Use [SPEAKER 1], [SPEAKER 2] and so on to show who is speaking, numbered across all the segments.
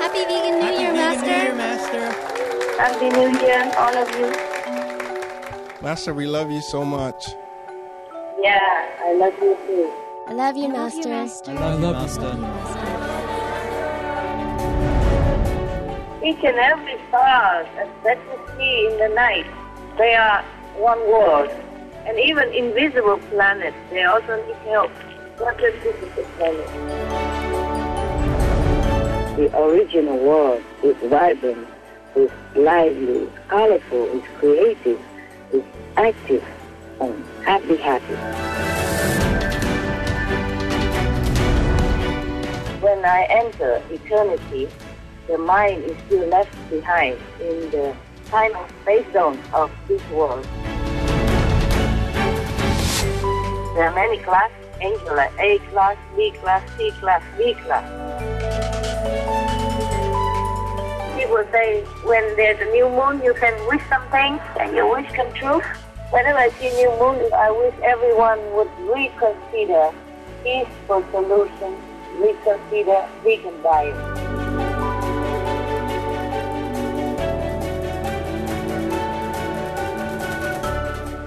[SPEAKER 1] Happy Vegan New
[SPEAKER 2] Happy
[SPEAKER 1] Year,
[SPEAKER 2] Vegan
[SPEAKER 1] Master.
[SPEAKER 2] New Year, Master.
[SPEAKER 3] Happy New Year, all of you.
[SPEAKER 4] Master, we love you so much.
[SPEAKER 3] Yeah, I love you too.
[SPEAKER 1] I love you, Master.
[SPEAKER 2] I love, you, Master.
[SPEAKER 3] Each and every star that, that you see in the night, they are one world. And even invisible planets, they also need help. Not just physical planets. The original world is vibrant, is lively, is colorful, is creative, is active, and happy, happy. When I enter eternity, the mind is still left behind in the time and space zone of this world. There are many classes, angel like A class, B class, C class, B class. People say when there's a new moon, you can wish something and your wish come true. Whenever I see new moon, I wish everyone would reconsider peaceful solution, reconsider vegan diet.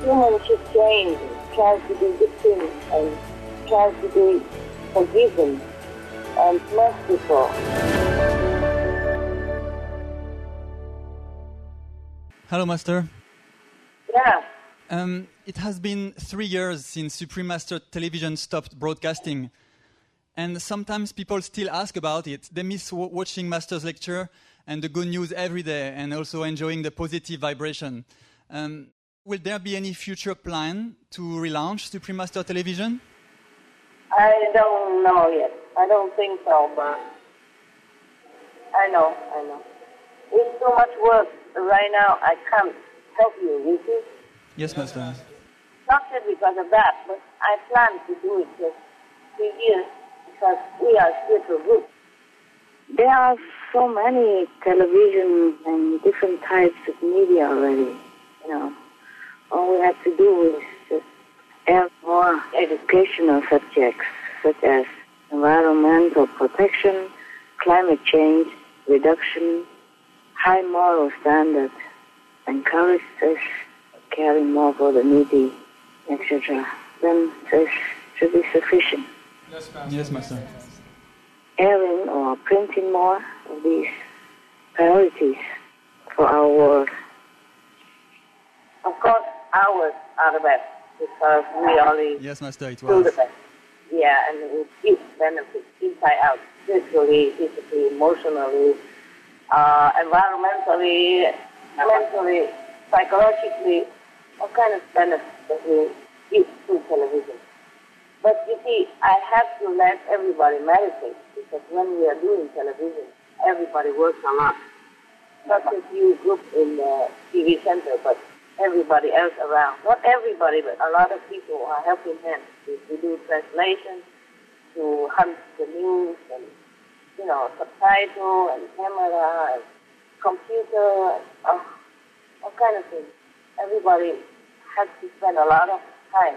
[SPEAKER 3] Humans should change, try to do good things, and try to be forgiving and merciful.
[SPEAKER 2] Hello, Master.
[SPEAKER 3] Yeah.
[SPEAKER 2] Um, it has been three years since Supreme Master Television stopped broadcasting, and sometimes people still ask about it. They miss w- watching Master's lecture and the good news every day, and also enjoying the positive vibration. Um, will there be any future plan to relaunch Supreme Master Television?
[SPEAKER 3] I don't know yet. I don't think so, but I know, I know. It's so much work right now. I can't help you, you see.
[SPEAKER 2] Yes, Master.
[SPEAKER 3] Not just because of that, but I plan to do it just three years because we are spiritual group. There are so many television and different types of media already. You know, all we have to do is just add more educational subjects such as environmental protection, climate change, reduction, high moral standards, encourage us caring more for the needy, etc. Then this should be sufficient.
[SPEAKER 2] Yes, Master.
[SPEAKER 3] Airing or printing more of these priorities for our world. Of course, ours are the best because we only
[SPEAKER 2] Yes, Master, it
[SPEAKER 3] do the best. Yeah, and it gives benefits inside out, spiritually, physically, emotionally, uh, environmentally, mentally, psychologically, all kind of benefits that we give through television. But you see, I have to let everybody meditate because when we are doing television, everybody works a lot. Not just you group in the TV center, but everybody else around. Not everybody, but a lot of people are helping hands to, to do translation, to hunt the news, and you know, subtitle and camera and computer, and oh, all kind of things. Everybody has to spend a lot of time.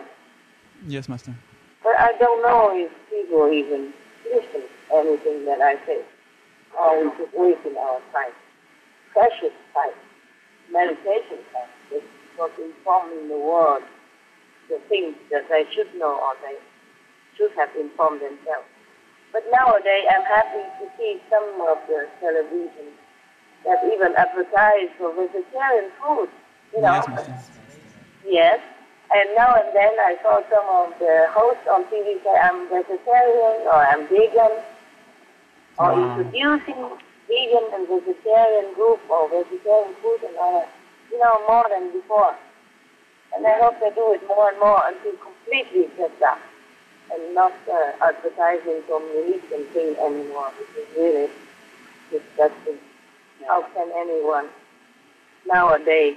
[SPEAKER 2] Yes, Master.
[SPEAKER 3] But I don't know if people even listen to anything that I say. Or we just wasting our time. Precious time. Meditation time. For informing the world the things that they should know or they should have informed themselves. But nowadays I'm happy to see some of the television that even advertise for vegetarian food. You know,
[SPEAKER 2] Yes,
[SPEAKER 3] Yes. And now and then I saw some of the hosts on TV say I'm vegetarian or I'm vegan or
[SPEAKER 2] Wow.
[SPEAKER 3] introducing vegan and vegetarian group or vegetarian food and all that. You know, more than before. And I hope they do it more and more until completely get that and not uh, advertising some religion thing anymore, which is really disgusting. How can anyone nowadays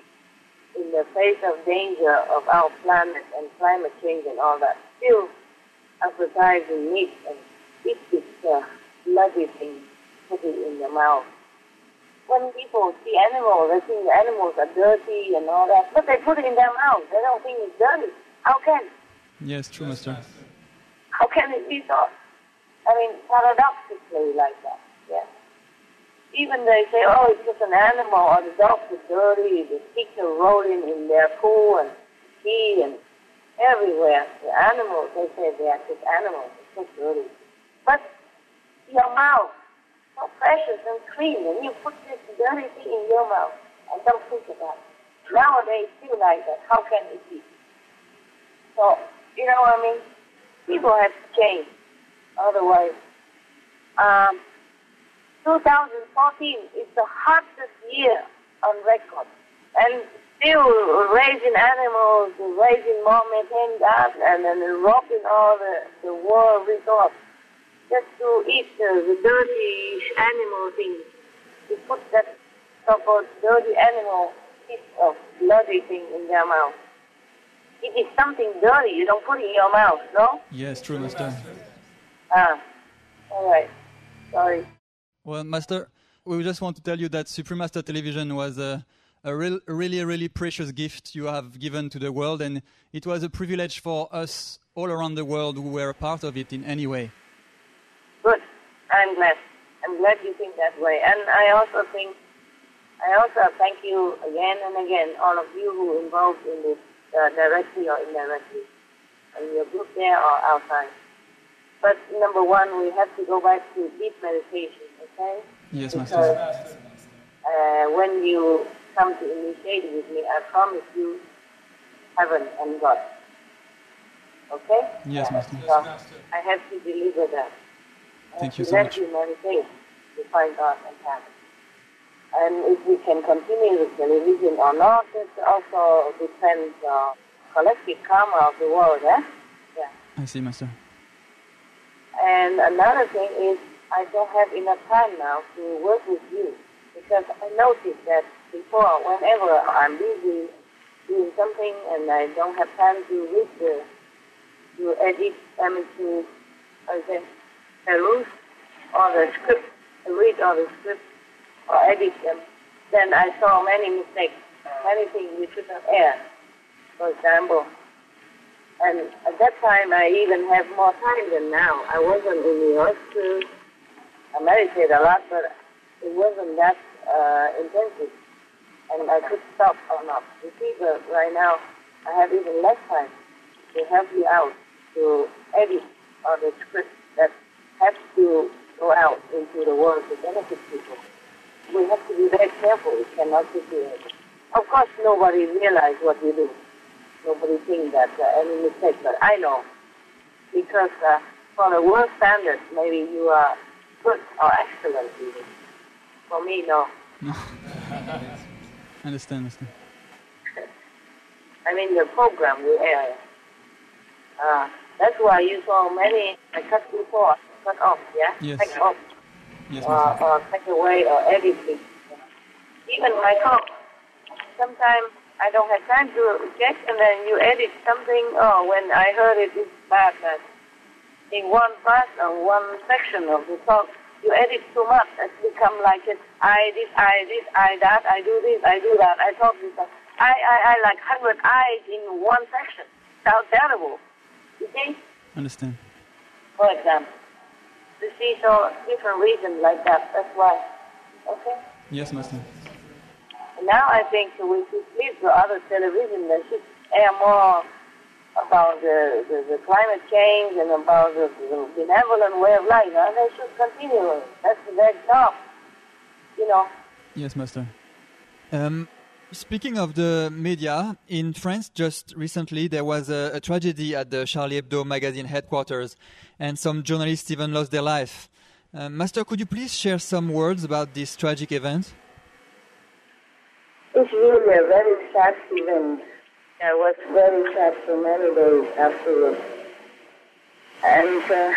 [SPEAKER 3] in the face of danger of our planet and climate change and all that, still advertising meat and eat this uh, bloody thing, put it in your mouth. When people see animals, they think the animals are dirty and all that, but they put it in their mouth. They don't think it's dirty. How can?
[SPEAKER 2] Yes, true, Master.
[SPEAKER 3] How can it be so? I mean, paradoxically like that. Yeah. Even they say, oh, it's just an animal, or the dogs are dirty, the pigs are rolling in their poo and pee and everywhere. The animals, they say they are just animals, it's so dirty. But your mouth, so precious and clean, and you put this dirty thing in your mouth and don't think about it. Nowadays, feel like that. How can it be? So, you know what I mean? People have to change. Otherwise, um, 2014 is the hottest year on record. And still raising animals, raising more methane gas, and then robbing all the, the world resources just to eat the, the dirty animal thing. You put that so-called dirty animal piece of bloody thing in their mouth. It is something dirty. You don't put it in your mouth, no?
[SPEAKER 2] Yes, true, Master.
[SPEAKER 3] Ah, all right. Sorry.
[SPEAKER 2] Well, Master, we just want to tell you that Supreme Master Television was a, a real, really, really precious gift you have given to the world, and it was a privilege for us all around the world who were a part of it in any way.
[SPEAKER 3] I'm glad. I'm glad you think that way. And I also think, I also thank you again and again, all of you who involved in this uh, directly or indirectly, in your group there or outside. But number one, we have to go back to deep meditation, okay?
[SPEAKER 2] Yes,
[SPEAKER 3] Because
[SPEAKER 2] Master.
[SPEAKER 3] uh, when you come to initiate with me, I promise you heaven and God. Okay?
[SPEAKER 2] Yes, Master.
[SPEAKER 3] So I have to deliver that.
[SPEAKER 2] Thank you so much.
[SPEAKER 3] meditate to find God and heaven. And if we can continue with television or not, it also depends on collective karma of the world, eh? Yeah.
[SPEAKER 2] I see, Master.
[SPEAKER 3] And another thing is, I don't have enough time now to work with you because I noticed that before, whenever I'm busy doing something and I don't have time to read the, to edit, I mean to, I the script, read all the script or edit them, then I saw many mistakes, many things we should not air. For example, and at that time, I even have more time than now. I wasn't in New York to I meditate a lot, but it wasn't that uh, intensive. And I could stop or not. You see, but right now, I have even less time to help you out, to edit all the script that has to go out into the world to benefit people. We have to be very careful. We cannot just do it. Of course, nobody realizes what we do nobody think that uh, any mistake, but I know because uh, for the world standards, maybe you are good or excellent even. For me, no. No.
[SPEAKER 2] Understand, Master.
[SPEAKER 3] I mean the program we air. Uh, that's why you saw many I cut before, cut off, yeah,
[SPEAKER 2] Yes.
[SPEAKER 3] take off
[SPEAKER 2] Yes, uh,
[SPEAKER 3] or,
[SPEAKER 2] Master.
[SPEAKER 3] or uh, take away or editing. Even my talk, sometimes I don't have time to check, and then you edit something. Oh, when I heard it, it's bad. That in one part or one section of the talk, you edit too much. It's become like it. I this, I this, I that, I do this, I do that. I talk this. I, I, I like hundred eyes in one section. Sounds terrible. You see?
[SPEAKER 2] Understand.
[SPEAKER 3] For example, you see, so different reasons like that. That's why. Okay.
[SPEAKER 2] Yes, Master.
[SPEAKER 3] Now I think we should leave the other television that should air more about the, the, the climate change and about the, the benevolent way of life. And they should continue. That's their job. You know.
[SPEAKER 2] Yes, Master. Um, speaking of the media, in France just recently there was a, a tragedy at the Charlie Hebdo magazine headquarters, and some journalists even lost their life. Uh, Master, could you please share some words about this tragic event?
[SPEAKER 3] It's really a very sad event. I was very sad for many days afterwards. And uh,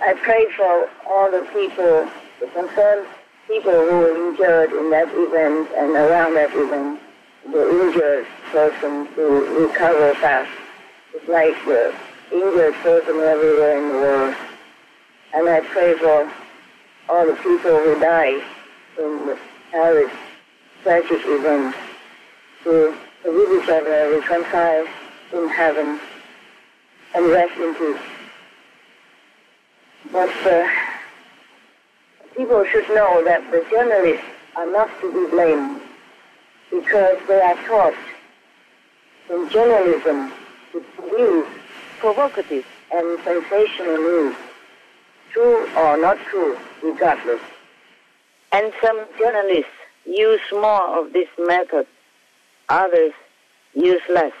[SPEAKER 3] I prayed for all the people, the concerned people who were injured in that event and around that event, the injured person to recover fast. It's like the injured person everywhere in the world. And I pray for all the people who died in the Paris tragic event to forgive each other, reconcile in heaven, and rest in peace.
[SPEAKER 5] But uh, people should know that the journalists are not to be blamed because they are taught in journalism to produce provocative and sensational news, true or not true, regardless. And some journalists use more of this method, others use less.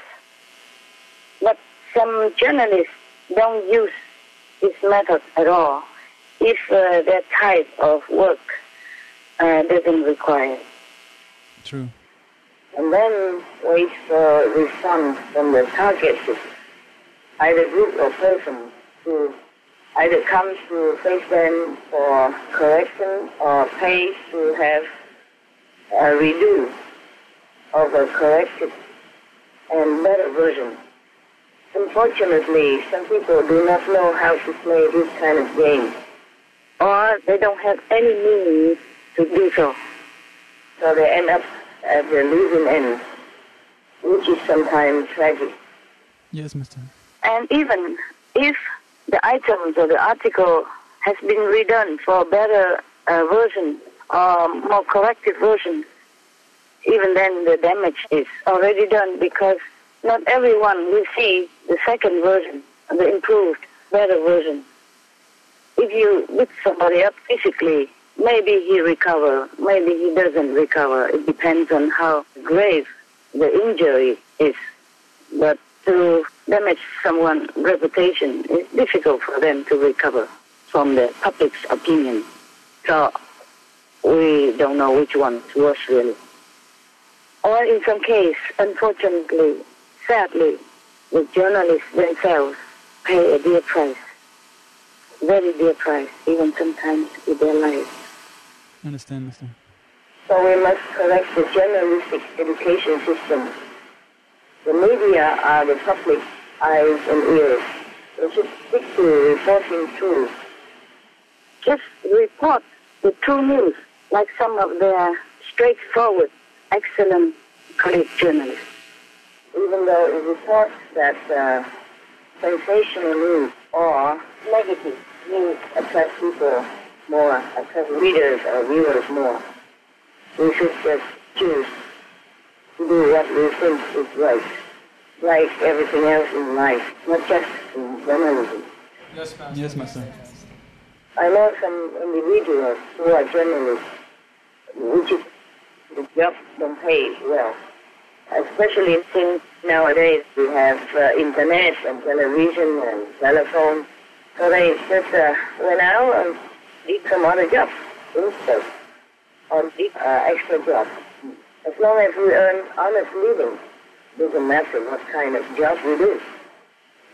[SPEAKER 5] But some journalists don't use this method at all if uh, their type of work uh, doesn't require it.
[SPEAKER 2] True.
[SPEAKER 5] And then wait for response from the targeted, either group or person, to either come to face them for correction or pay to have a redo of a corrected and better version. Unfortunately, some people do not know how to play this kind of game, or they don't have any means to do so. So they end up at the losing end, which is sometimes tragic.
[SPEAKER 2] Yes, Master.
[SPEAKER 5] And even if the items or the article has been redone for a better uh, version or more corrected version, even then the damage is already done because not everyone will see the second version, the improved, better version. If you beat somebody up physically, maybe he recover, maybe he doesn't recover. It depends on how grave the injury is. But to damage someone's reputation, it's difficult for them to recover from the public's opinion. So we don't know which one is worse really. Or in some case, unfortunately, sadly, the journalists themselves pay a dear price, very dear price, even sometimes with their lives.
[SPEAKER 2] Understand, Master.
[SPEAKER 5] So we must correct the journalistic education system. The media are the public eyes and ears. We should stick to reporting truth. Just report the true news, like some of their straightforward, excellent colleague journalists. Even though it reports that uh, sensational news or negative news attract people more, attract readers or viewers more, we should just choose do what we think is right, like everything else in life, not just in journalism.
[SPEAKER 2] Yes, Master.
[SPEAKER 5] I know some individuals who are journalists, which is the job don't pay well. Especially since nowadays we have uh, internet and television and telephone. So they just uh, went out and did some other jobs instead, or did uh, extra jobs. As long as we earn honest living, doesn't matter what kind of job we do.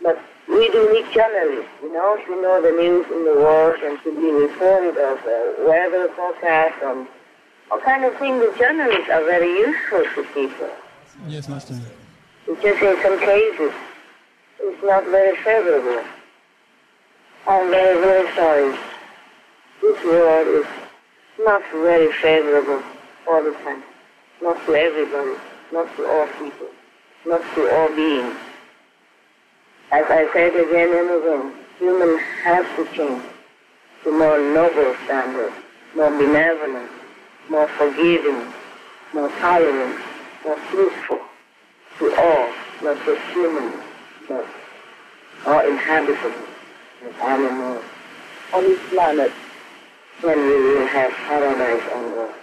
[SPEAKER 5] But we do need journalists, you know, to know the news in the world and to be informed of uh, weather forecast and all kind of things. The journalists are very useful to people.
[SPEAKER 2] Yes, Master.
[SPEAKER 5] It's just in some cases, it's not very favorable. I'm very, very sorry. This world is not very favorable all the time. Not to everybody, not to all people, not to all beings. As I said again and again, humans have to change to more noble standards, more benevolent, more forgiving, more tolerant, more truthful to all, not just humans, but all inhabitants and animals on this planet when we will have paradise on earth.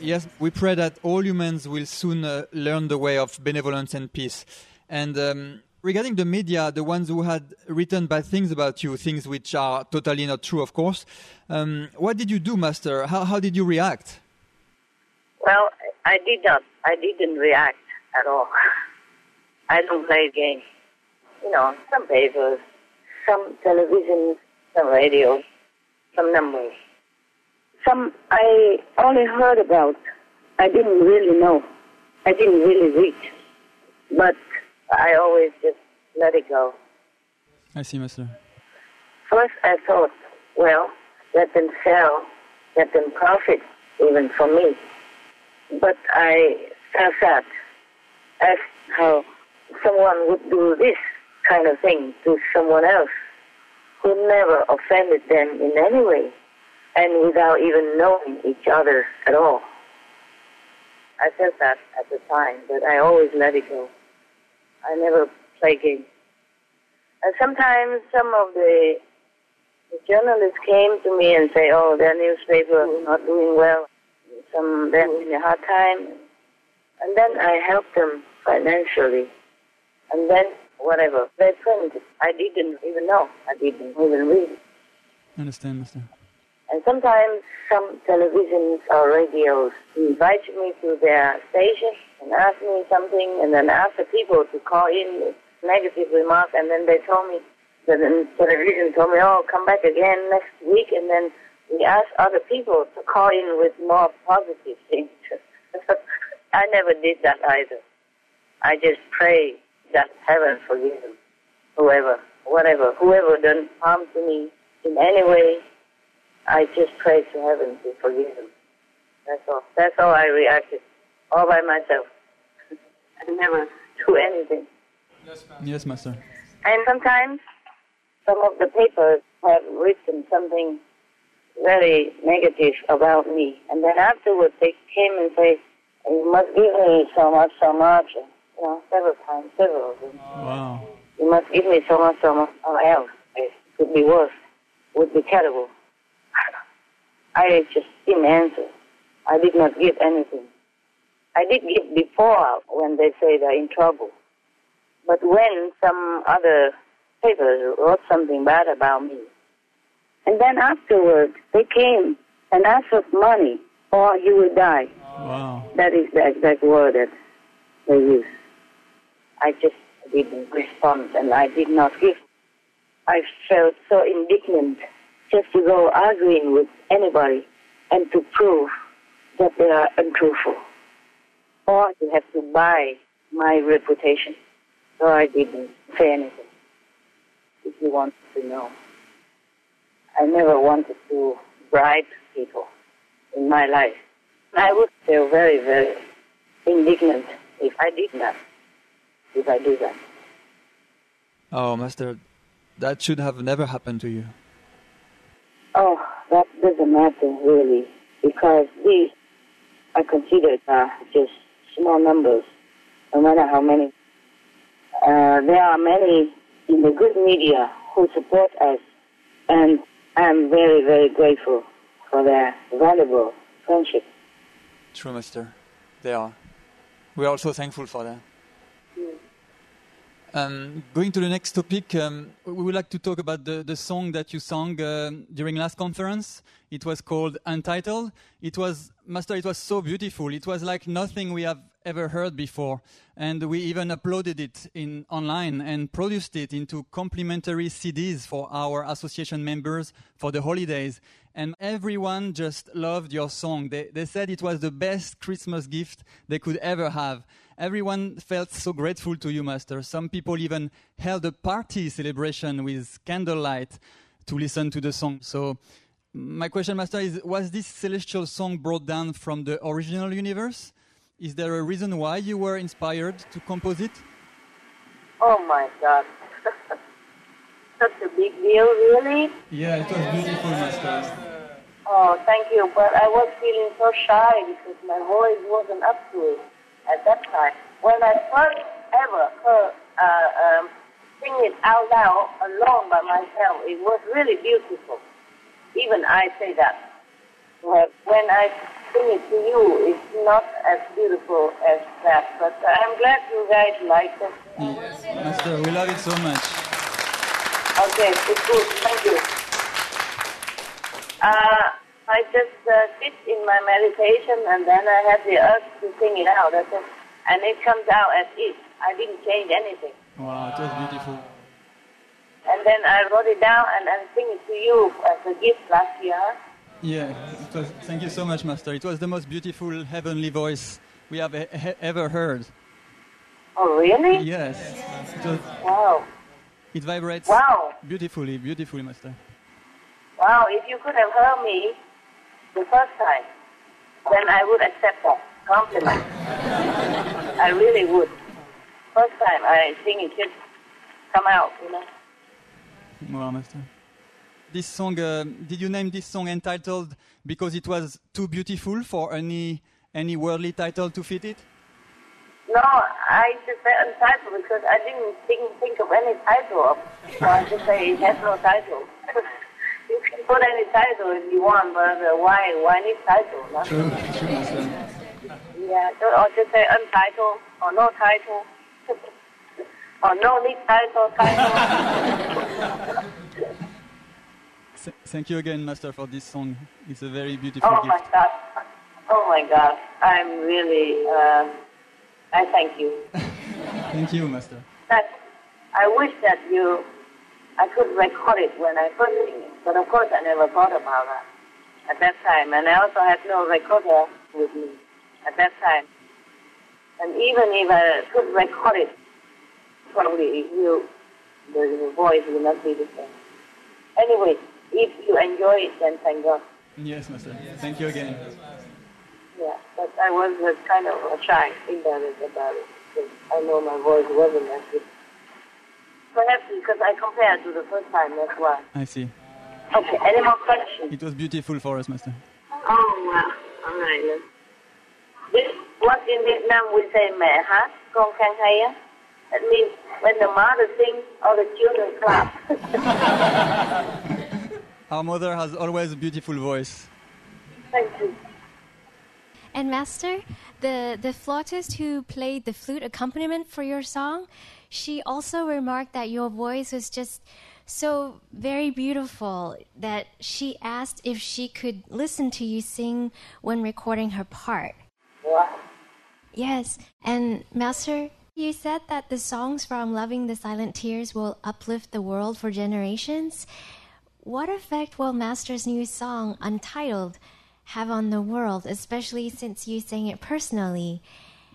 [SPEAKER 2] Yes, we pray that all humans will soon uh, learn the way of benevolence and peace. And um, regarding the media, the ones who had written bad things about you, things which are totally not true, of course, um, what did you do, Master? How, how did you react?
[SPEAKER 5] Well, I did not. I didn't react at all. I don't play games. You know, some papers, some television, some radio, some numbers. Some I only heard about. I didn't really know. I didn't really read. But I always just let it go.
[SPEAKER 2] I see, Master.
[SPEAKER 5] First, I thought, well, let them sell, let them profit, even for me. But I felt sad as how someone would do this kind of thing to someone else
[SPEAKER 3] who never offended them in any way and without even knowing each other at all. I felt that at the time, but I always let it go. I never play games. And sometimes some of the, the journalists came to me and say, oh, their newspaper is not doing well. Some, they're having a hard time. And then I helped them financially. And then whatever they printed, I didn't even know. I didn't even read.
[SPEAKER 2] Understand, understand.
[SPEAKER 3] And sometimes some televisions or radios invite me to their station and ask me something, and then ask the people to call in negative remarks, and then they told me, the television told me, oh, come back again next week, and then we ask other people to call in with more positive things. I never did that either. I just pray that heaven forgive them, whoever, whatever, whoever done harm to me in any way, I just pray to heaven to forgive them. That's all. That's all I reacted, all by myself. I never do anything.
[SPEAKER 2] Yes, Master.
[SPEAKER 3] And sometimes some of the papers have written something very negative about me, and then afterwards they came and say, "You must give me so much, so much." You know, several times, several of them.
[SPEAKER 2] Wow.
[SPEAKER 3] You must give me so much, so much, or else it could be worse, would be terrible. I just didn't answer. I did not give anything. I did give before when they say they're in trouble. But when some other papers wrote something bad about me, and then afterwards they came and asked for money, or you will die.
[SPEAKER 2] Wow.
[SPEAKER 3] That is the exact word that they use. I just didn't respond and I did not give. I felt so indignant just to go arguing with anybody and to prove that they are untruthful. Or to have to buy my reputation. So I didn't say anything. If you want to know. I never wanted to bribe people in my life. I would feel very, very indignant if I did that. If I do that.
[SPEAKER 2] Oh, Master, that should have never happened to you.
[SPEAKER 3] Oh, that doesn't matter really, because these are considered are just small numbers, no matter how many. Uh, there are many in the good media who support us, and I'm very, very grateful for their valuable friendship.
[SPEAKER 2] True, Mister. They are. We are also thankful for that. Um, going to the next topic, um, we would like to talk about the, the song that you sang uh, during last conference. It was called Untitled. It was, Master, it was so beautiful. It was like nothing we have ever heard before. And we even uploaded it in online and produced it into complimentary CDs for our association members for the holidays. And everyone just loved your song. They, they said it was the best Christmas gift they could ever have. Everyone felt so grateful to you, Master. Some people even held a party celebration with candlelight to listen to the song. So, my question, Master, is was this celestial song brought down from the original universe? Is there a reason why you were inspired to compose it?
[SPEAKER 3] Oh my God. Such a big deal, really?
[SPEAKER 2] Yeah, it was beautiful, Master.
[SPEAKER 3] Oh, thank you. But I was feeling so shy because my voice wasn't up to it at that time. When I first ever heard uh, um, sing it out loud alone by myself, it was really beautiful. Even I say that. But when I sing it to you, it's not as beautiful as that. But I'm glad you guys like it.
[SPEAKER 2] Yes, Master, we love it so much.
[SPEAKER 3] Okay, it's good. Thank you. Uh, I just uh, sit in my meditation and then I have the urge to sing it out. That's it. And it comes out as is. I didn't change anything.
[SPEAKER 2] Wow, it was beautiful.
[SPEAKER 3] And then I wrote it down and I sing it to you as a gift last year.
[SPEAKER 2] Yeah, it was, thank you so much, Master. It was the most beautiful heavenly voice we have he- ever heard.
[SPEAKER 3] Oh, really?
[SPEAKER 2] Yes, it, was,
[SPEAKER 3] Wow.
[SPEAKER 2] it vibrates
[SPEAKER 3] Wow.
[SPEAKER 2] beautifully, beautifully, Master.
[SPEAKER 3] Wow, if you could have heard me the first time, then I would accept that compliment. I really would. First time I think it just come out, you know.
[SPEAKER 2] Wow, Master. this song. Uh, did you name this song entitled because it was too beautiful for any any worldly title to fit it?
[SPEAKER 3] No, I just said untitled because I didn't think, think of any title. So I just say it has no title. you can put any title if you want, but uh, why why need title? No?
[SPEAKER 4] True, true,
[SPEAKER 3] Yeah, or just say untitled or no title. or no need title, title.
[SPEAKER 2] Thank you again, Master, for this song. It's a very beautiful gift.
[SPEAKER 3] oh my. God. Oh my God. I'm really, uh, I thank you.
[SPEAKER 2] Thank you, Master.
[SPEAKER 3] That I wish that you, I could record it when I first sing it, but of course I never thought about that at that time, and I also had no recorder with me at that time. And even if I could record it, probably will, the, the voice will not be the same. Anyway, if you enjoy it, then thank God.
[SPEAKER 2] Yes, Master. Thank you again.
[SPEAKER 3] Yeah, but I was uh, kind of uh, shy, embarrassed about it. Because I know my voice wasn't as good. Perhaps because I compared to the first time, that's why.
[SPEAKER 2] I see.
[SPEAKER 3] Okay, any more questions?
[SPEAKER 2] It was beautiful for us, Master.
[SPEAKER 3] Oh, wow. All right. then. This, what in Vietnam we say mẹ hát, con khen hay á. That means when the mother sings, all the children clap.
[SPEAKER 2] Our mother has always a beautiful voice.
[SPEAKER 3] Thank you.
[SPEAKER 1] And Master, the, the flautist who played the flute accompaniment for your song, she also remarked that your voice was just so very beautiful that she asked if she could listen to you sing when recording her part.
[SPEAKER 3] Wow.
[SPEAKER 1] Yes, and Master, you said that the songs from Loving the Silent Tears will uplift the world for generations. What effect will Master's new song, Untitled, have on the world, especially since you sang it personally?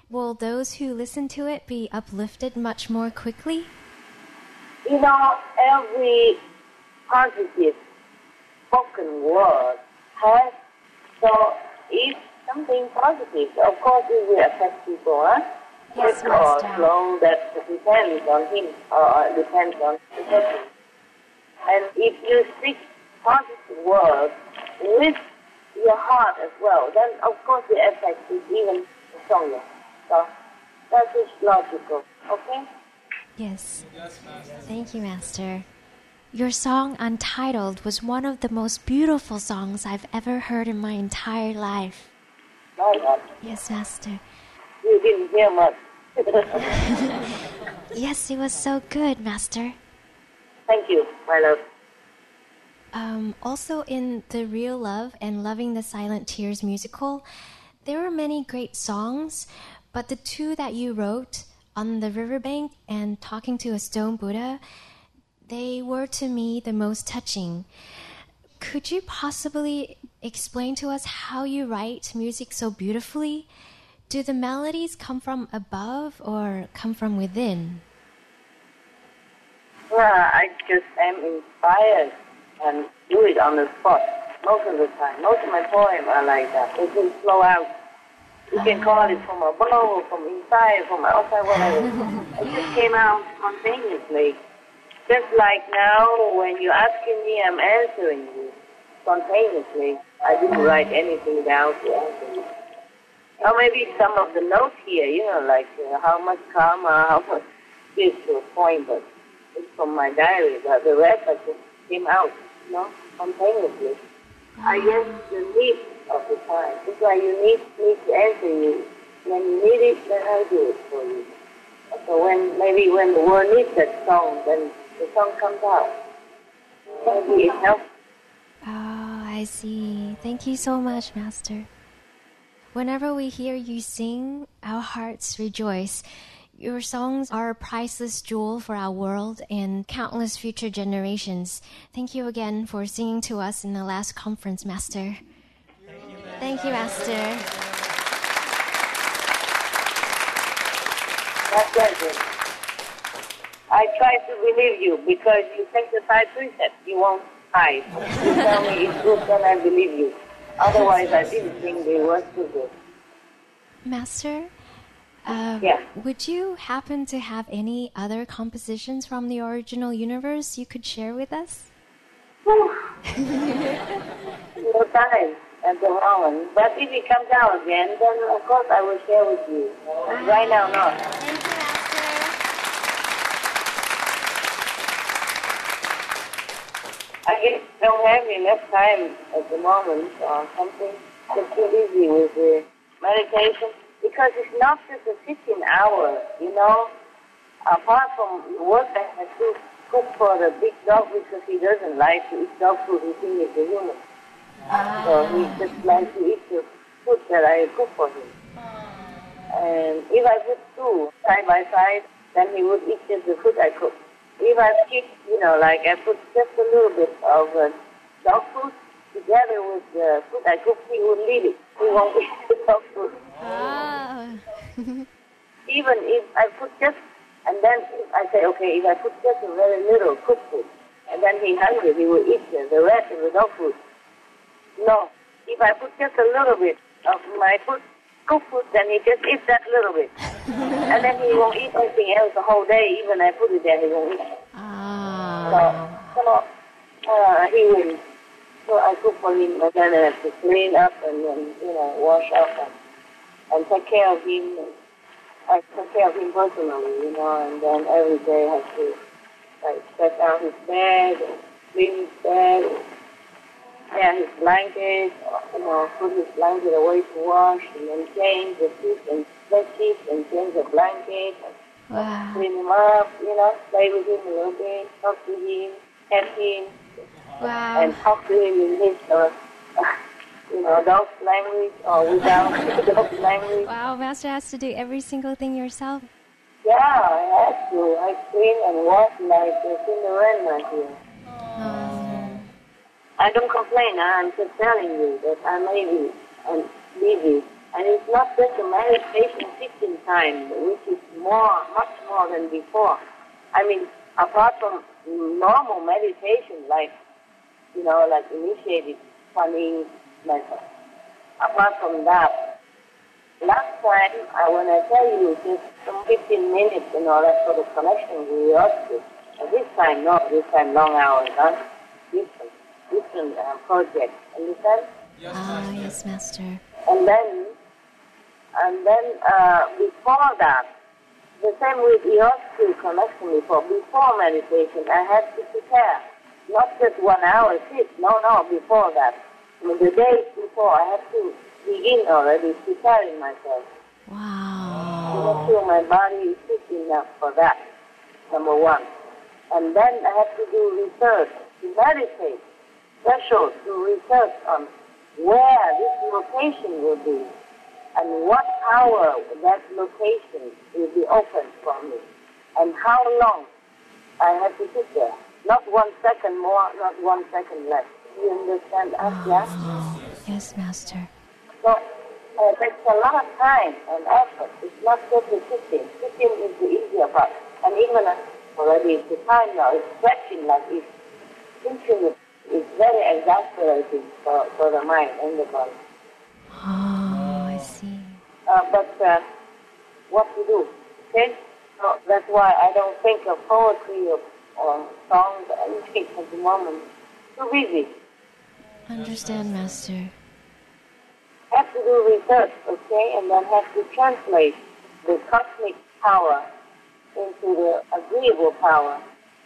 [SPEAKER 1] Will those who listen to it be uplifted much more quickly?
[SPEAKER 3] You know, every positive spoken word has, so if something positive, of course it will affect people, huh?
[SPEAKER 1] Yes,
[SPEAKER 3] or slow, that depends on him, or depends on the person. And if you speak positive words with your heart as well, then of course the effect is even stronger. So that is logical, okay?
[SPEAKER 1] Yes. yes Thank you, Master. Your song Untitled was one of the most beautiful songs I've ever heard in my entire life. Yes, Master.
[SPEAKER 3] You didn't hear much.
[SPEAKER 1] Yes, it was so good, Master.
[SPEAKER 3] Thank you, my love.
[SPEAKER 1] Um, also, in the Real Love and Loving the Silent Tears musical, there were many great songs, but the two that you wrote on the riverbank and Talking to a Stone Buddha, they were to me the most touching. Could you possibly explain to us how you write music so beautifully? Do the melodies come from above or come from within?
[SPEAKER 3] Well, I just am inspired and do it on the spot most of the time. Most of my poems are like that. They can flow out. You can call it from above, from inside, from outside, whatever. it just came out spontaneously. Just like now, when you're asking me, I'm answering you spontaneously. I didn't write anything down to answer you. Or maybe some of the notes here, you know, like uh, how much karma, how much this to a point, but it's from my diary. But the rest I just came out, know, spontaneously. I guess the need of the time. It's why you need me to answer you. When you need it, then I do it for you. So when maybe when the world needs that song, then the song comes out. Maybe it helps.
[SPEAKER 1] Oh, I see. Thank you so much, Master. Whenever we hear you sing, our hearts rejoice. Your songs are a priceless jewel for our world and countless future generations. Thank you again for singing to us in the last conference, Master. Thank you, Master.
[SPEAKER 3] My pleasure. I try to believe you because you take the five precepts. You won't hide. You tell me it's good, then I believe you. Otherwise, I didn't think they were too good.
[SPEAKER 1] Master, uh,
[SPEAKER 3] Yeah.
[SPEAKER 1] would you happen to have any other compositions from the original universe you could share with us?
[SPEAKER 3] no time at the moment. But if it comes out again, then of course I will share with you. Right now, not.
[SPEAKER 1] Thank you, Master.
[SPEAKER 3] I guess I don't have enough time at the moment or something. I'm too busy with the meditation because it's not just a 15 hour, you know. Apart from work, I have to cook for the big dog because he doesn't like to eat dog food. He thinks it's a human. So he just likes to eat the food that I cook for him. And if I put two side by side, then he would eat just the food I cook. If I keep, you know, like I put just a little bit of uh, dog food together with the food I cook, he would leave it. He won't eat the dog food.
[SPEAKER 1] Ah.
[SPEAKER 3] Even if I put just, and then if I say, okay, if I put just a very little cooked food, and then he hungry, he will eat the, rest of the dog food. No, if I put just a little bit of my food, cooked food, then he just eats that little bit. and then he won't eat anything else the whole day, even I put it there, he won't eat. So,
[SPEAKER 1] Ah.
[SPEAKER 3] so uh, he will, so I cook for him, and then I have to clean up and then, you know, wash up and, and take care of him. I take care of him personally, you know, and then every day I have to like set out his bed, and clean his bed, yeah, his blanket, you know, put his blanket away to wash, and then change the sheets and bed sheets and change the blanket, and
[SPEAKER 1] Wow.
[SPEAKER 3] clean him up, you know, play with him a little bit, talk to him, pet him,
[SPEAKER 1] Wow.
[SPEAKER 3] and talk to him in his, uh, you know, dog's language or without dog's language.
[SPEAKER 1] Wow, Master has to do every single thing yourself.
[SPEAKER 3] Yeah, I have to. I clean and wash like a Cinderella here. I don't complain. I'm just telling you that I may be and busy. And it's not just a meditation sitting time, which is more, much more than before. I mean, apart from normal meditation, like, you know, like initiated funny method. Apart from that, last time, I, when I tell you just some 15 minutes and all that sort of connection with yours, and this time, no, this time long hours, huh? Different, different uh, project, understand?
[SPEAKER 1] ah, yes, Master.
[SPEAKER 3] And then, and then uh, before that, the same with yours to connection before. Before meditation, I had to prepare. Not just one hour sit, no, no, before that. The days before, I have to begin already preparing myself.
[SPEAKER 1] Wow.
[SPEAKER 3] to make sure my body is fit enough for that, number one. And then I have to do research, to meditate, special to research on where this location will be and what hour that location will be open for me and how long I have to sit there. Not one second more, not one second less. You understand us, yeah?
[SPEAKER 1] Yes, Master.
[SPEAKER 3] So uh, it takes a lot of time and effort. It's not just the sitting. Sitting is the easier part. And even uh, already it's the time now, it's stretching like it's thinking is very exasperating for, for the mind and the body.
[SPEAKER 1] Oh, I see.
[SPEAKER 3] Uh, but uh, what to do? Okay? So that's why I don't think of poetry or, or songs or anything at the moment. Too busy.
[SPEAKER 1] Understand, Master.
[SPEAKER 3] have to do research, okay, and then have to translate the cosmic power into the agreeable power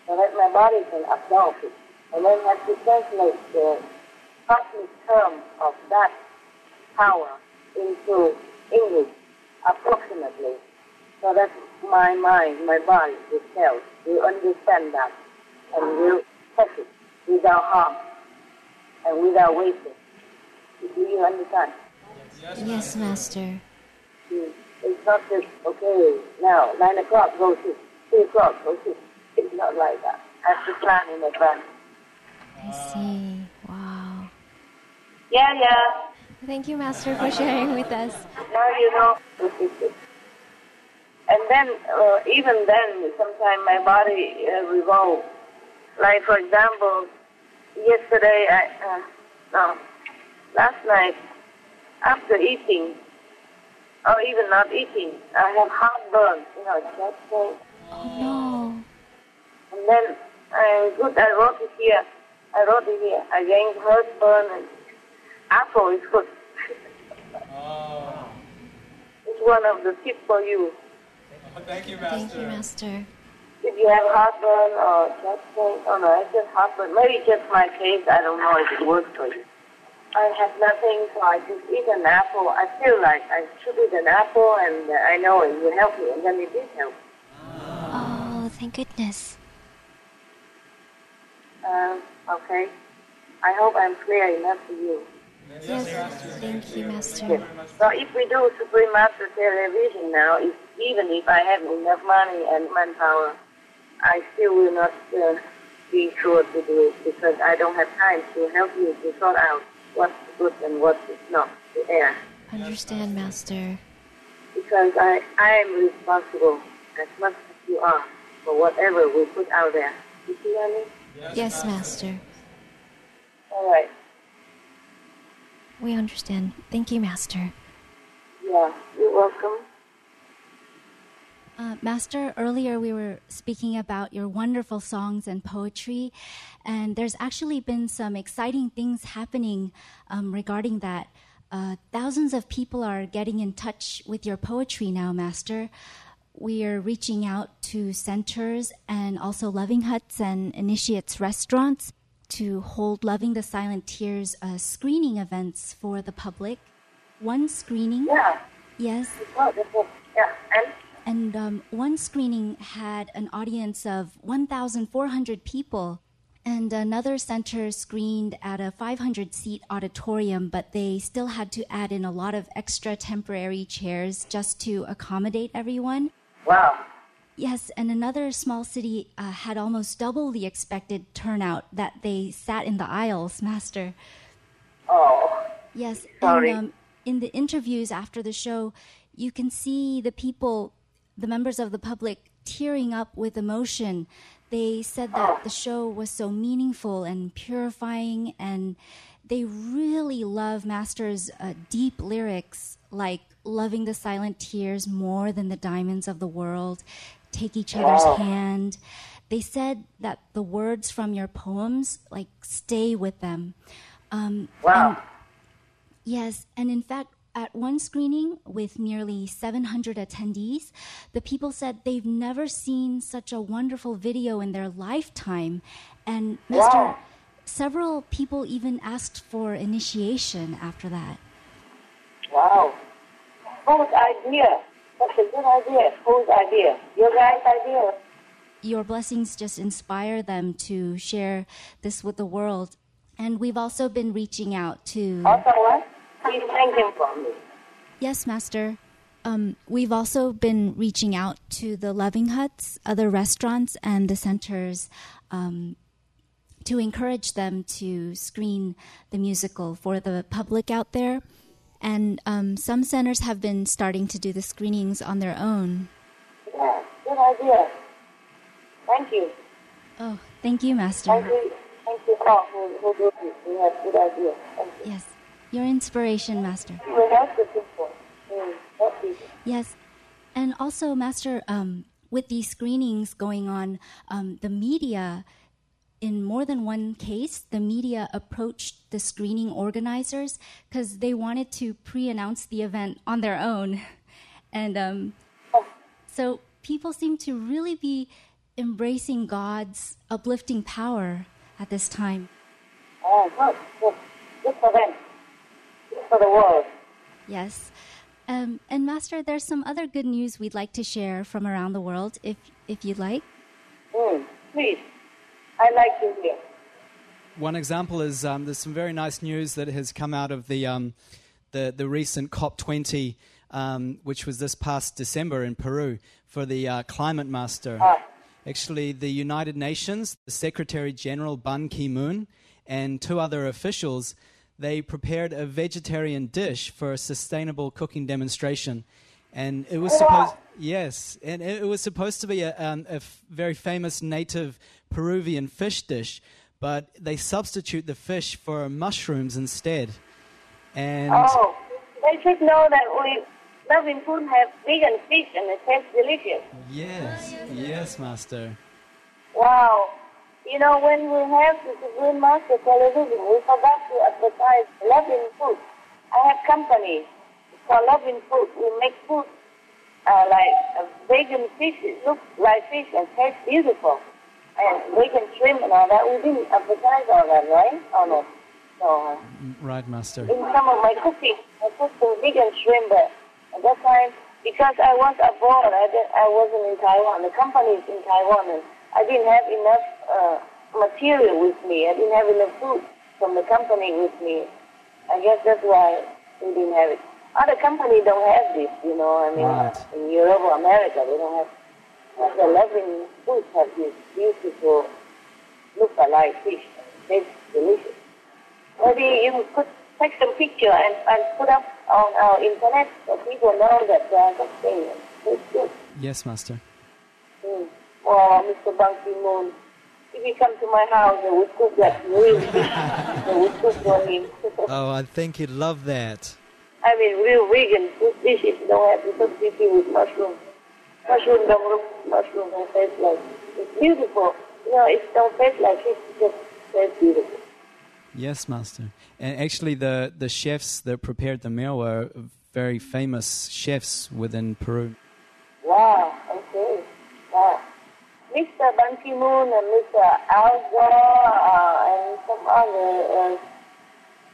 [SPEAKER 3] so that my body can absorb it. And then have to translate the cosmic term of that power into English approximately so that my mind, my body, cells will understand that and will take it without harm and without wasting. Do you understand?
[SPEAKER 1] Yes, Master.
[SPEAKER 3] Mm. It's not just, okay, now, 9 o'clock, go to 3 o'clock, go to. It's not like that. I have to plan in advance.
[SPEAKER 1] I see. Wow.
[SPEAKER 3] Yeah, yeah.
[SPEAKER 1] Thank you, Master, for sharing with us.
[SPEAKER 3] Now you know. and then, uh, even then, sometimes my body uh, revolves. Like, for example, yesterday, I, uh, no, last night, after eating, or even not eating, I have heartburn, you know, chest pain.
[SPEAKER 1] Oh, no.
[SPEAKER 3] And then, uh, good, I wrote it here. I wrote it here. Against heartburn and apple is good. It's one of the tips for you.
[SPEAKER 2] Thank you, Master.
[SPEAKER 1] Thank you, Master.
[SPEAKER 3] If you have heartburn or chest pain, oh no, it's just heartburn. Maybe just my case. I don't know if it works for you. I have nothing, so I just eat an apple. I feel like I should eat an apple, and uh, I know it will help me, and then it did help.
[SPEAKER 1] Oh, thank goodness.
[SPEAKER 3] Um, okay. I hope I'm clear enough to you.
[SPEAKER 1] Yes, thank you, Master.
[SPEAKER 3] Yes. So if we do Supreme Master Television now, if, even if I have enough money and manpower, I still will not uh, be sure to do it because I don't have time to help you to sort out what's good and what is not to air.
[SPEAKER 1] Understand, Master.
[SPEAKER 3] Because I, I am responsible as much as you are for whatever we put out there. You see what I mean?
[SPEAKER 1] Yes, Master.
[SPEAKER 3] All right.
[SPEAKER 1] We understand. Thank you, Master.
[SPEAKER 3] Yeah, you're welcome.
[SPEAKER 6] Uh, Master, earlier we were speaking about your wonderful songs and poetry, and there's actually been some exciting things happening um, regarding that. Uh, thousands of people are getting in touch with your poetry now, Master. We are reaching out to centers and also loving huts and initiates restaurants to hold Loving the Silent Tears uh, screening events for the public. One screening,
[SPEAKER 3] Yeah.
[SPEAKER 6] yes,
[SPEAKER 3] Oh. Yeah. And
[SPEAKER 6] and um, one screening had an audience of 1,400 people, and another center screened at a 500 seat auditorium, but they still had to add in a lot of extra temporary chairs just to accommodate everyone.
[SPEAKER 3] wow.
[SPEAKER 6] Yes, and another small city uh, had almost double the expected turnout that they sat in the aisles, Master.
[SPEAKER 3] Oh.
[SPEAKER 6] Yes,
[SPEAKER 3] Sorry.
[SPEAKER 6] and um, in the interviews after the show, you can see the people, the members of the public, tearing up with emotion. They said that the show was so meaningful and purifying, and they really love Master's uh, deep lyrics like loving the silent tears more than the diamonds of the world, take each other's hand. They said that the words from your poems like stay with them. Um,
[SPEAKER 3] Wow.
[SPEAKER 6] Yes, and in fact, at one screening with nearly 700 attendees, the people said they've never seen such a wonderful video in their lifetime. And Master,
[SPEAKER 3] Wow.
[SPEAKER 6] several people even asked for initiation after that.
[SPEAKER 3] Wow. Whose idea? That's a good idea. Whose idea? Your guys' idea?
[SPEAKER 6] Your blessings just inspire them to share this with the world. And we've also been reaching out to.
[SPEAKER 3] Also what? Please thank him for me.
[SPEAKER 6] Yes, Master. Um, we've also been reaching out to the Loving Huts, other restaurants, and the centers um, to encourage them to screen the musical for the public out there. And um, some centers have been starting to do the screenings on their own.
[SPEAKER 3] Yeah, good idea. Thank you.
[SPEAKER 6] Oh, thank you, Master.
[SPEAKER 3] Thank you. Thank you all who, who do this. You have good idea.
[SPEAKER 6] Yes, your inspiration, Master.
[SPEAKER 3] Mm, help.
[SPEAKER 6] Yes, and also, Master, um, with these screenings going on, um, the media, in more than one case, the media approached the screening organizers because they wanted to pre-announce the event on their own, and um, so people seem to really be embracing God's uplifting power at this time.
[SPEAKER 3] Oh, good. Good. Good for them. Good for the world.
[SPEAKER 6] Yes. Um, and Master, there's some other good news we'd like to share from around the world, if if you'd like.
[SPEAKER 3] Mm, please. I like to hear.
[SPEAKER 2] One example is um, there's some very nice news that has come out of the um, the, the recent COP20, um, which was this past December in Peru for the uh, climate master. Actually, the United Nations, the Secretary General Ban Ki moon, and two other officials, they prepared a vegetarian dish for a sustainable cooking demonstration, and it was supposed yes, and it, was supposed to be a, um, a f- very famous native Peruvian fish dish, but they substitute the fish for mushrooms instead, and
[SPEAKER 3] Oh, they should know that we loving food have vegan fish and it tastes delicious.
[SPEAKER 2] yes, yes, master.
[SPEAKER 3] Wow. You know, when we have the Supreme Master television, we forgot to advertise loving food. I have company for loving food. We make food uh, like uh, vegan fish. It looks like fish and tastes beautiful. And vegan shrimp and all that. We didn't advertise all that, right? Oh no. No.
[SPEAKER 7] Right, Master.
[SPEAKER 3] In some of my cooking, I put some vegan shrimp there. At that time, because I was abroad, I, I wasn't in Taiwan. The company is in Taiwan, and I didn't have enough uh, material with me. I didn't have enough food from the company with me. I guess that's why we didn't have it. Other companies don't have this, you know. I mean,
[SPEAKER 7] Right.
[SPEAKER 3] in Europe or America, they don't have. But the loving food have this beautiful look alike fish. Tastes delicious. Maybe you could take some picture and, and put up on our internet so people know that there are things. It's good.
[SPEAKER 7] Yes, Master.
[SPEAKER 3] Mm. Oh, or Mr. Ban Ki-moon, if you come to my house, I would cook that real fish. I would cook for him.
[SPEAKER 7] Oh, I think he'd love that.
[SPEAKER 3] I mean, real vegan food dishes don't have to substitute with mushroom. Mushroom don't look, mushroom don't taste like, it's beautiful. You know, it don't taste like fish, it just tastes beautiful.
[SPEAKER 7] Yes, Master. And actually, the, the chefs that prepared the meal were very famous chefs within Peru.
[SPEAKER 3] Wow, okay. Wow. Mr. Ban Ki-moon and Mr. Al Gore uh, and some other uh,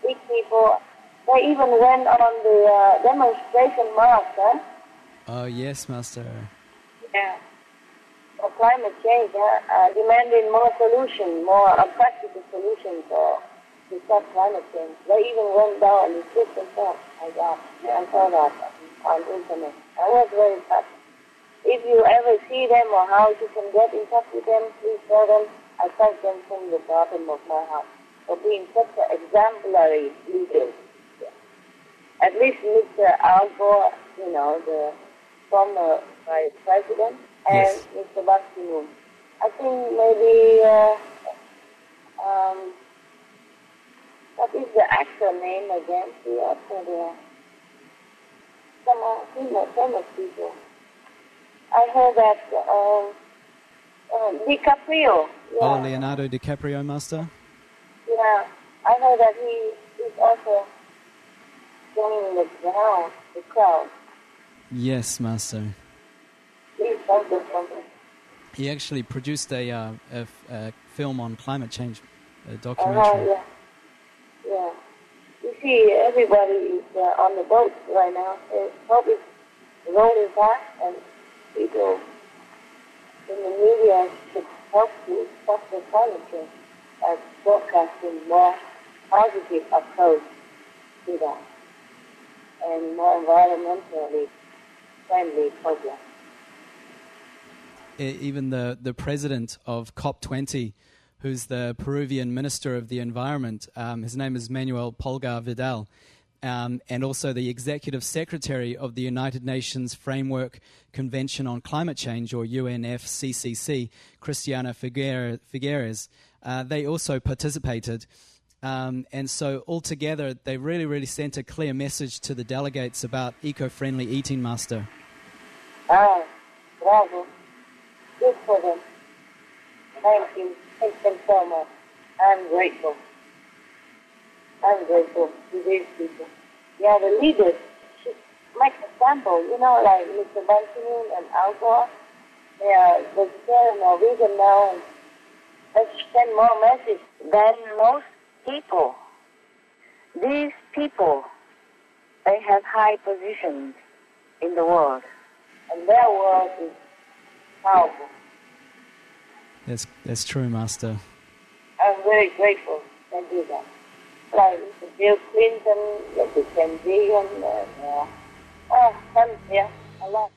[SPEAKER 3] big people, they even went on the uh, demonstration march, huh?
[SPEAKER 7] Oh, yes, Master.
[SPEAKER 3] Yeah. For climate change, huh? uh, demanding more solutions, more practical solutions for to stop climate change. They even went down and put themselves like that. I saw that on internet. I was very touched. If you ever see them or how you can get in touch with them, please tell them I thank them from the bottom of my heart for being such an exemplary leader. At least Mr. Al Gore, you know, the former vice president, and
[SPEAKER 7] Yes.
[SPEAKER 3] Mr. Ban Ki-moon. I think maybe, uh, um, what is the actor name again? The actor there. Some uh, famous people. I heard that um, uh, DiCaprio. Yeah,
[SPEAKER 7] Oh, Leonardo DiCaprio, Master?
[SPEAKER 3] yeah. I heard that he is also joining the crowd. The crowd.
[SPEAKER 7] Yes, Master.
[SPEAKER 3] Please tell them something.
[SPEAKER 7] He actually produced a, uh, a, f- a film on climate change, a
[SPEAKER 3] Uh-huh,
[SPEAKER 7] documentary.
[SPEAKER 3] yeah. Yeah. You see, everybody is uh, on the boat right now. Hope it's rolling fast, and people in the media should help the climate change by broadcasting more positive approach to that and more environmentally friendly programs.
[SPEAKER 7] Even the, the president of COP20, who's the Peruvian Minister of the Environment, um, his name is Manuel Pulgar Vidal, um, and also the Executive Secretary of the United Nations Framework Convention on Climate Change, or UNFCCC, Christiana Figueres. Uh, they also participated. Um, and so, altogether, they really, really sent a clear message to the delegates about eco friendly eating, Master.
[SPEAKER 3] Ah, bravo. Good for them. Thank you. Thank them so much. I'm grateful. I'm grateful to these people. Yeah, the leaders should make example. You know, like Mr. Ki-moon and Al Gore. They are vegetarian or vegan now, and they send more message than most people. These people, they have high positions in the world, and their world is powerful.
[SPEAKER 7] That's, that's true, Master.
[SPEAKER 3] I'm very grateful they do that. Like Bill Clinton, that became vegan, and uh, oh, yeah, a lot.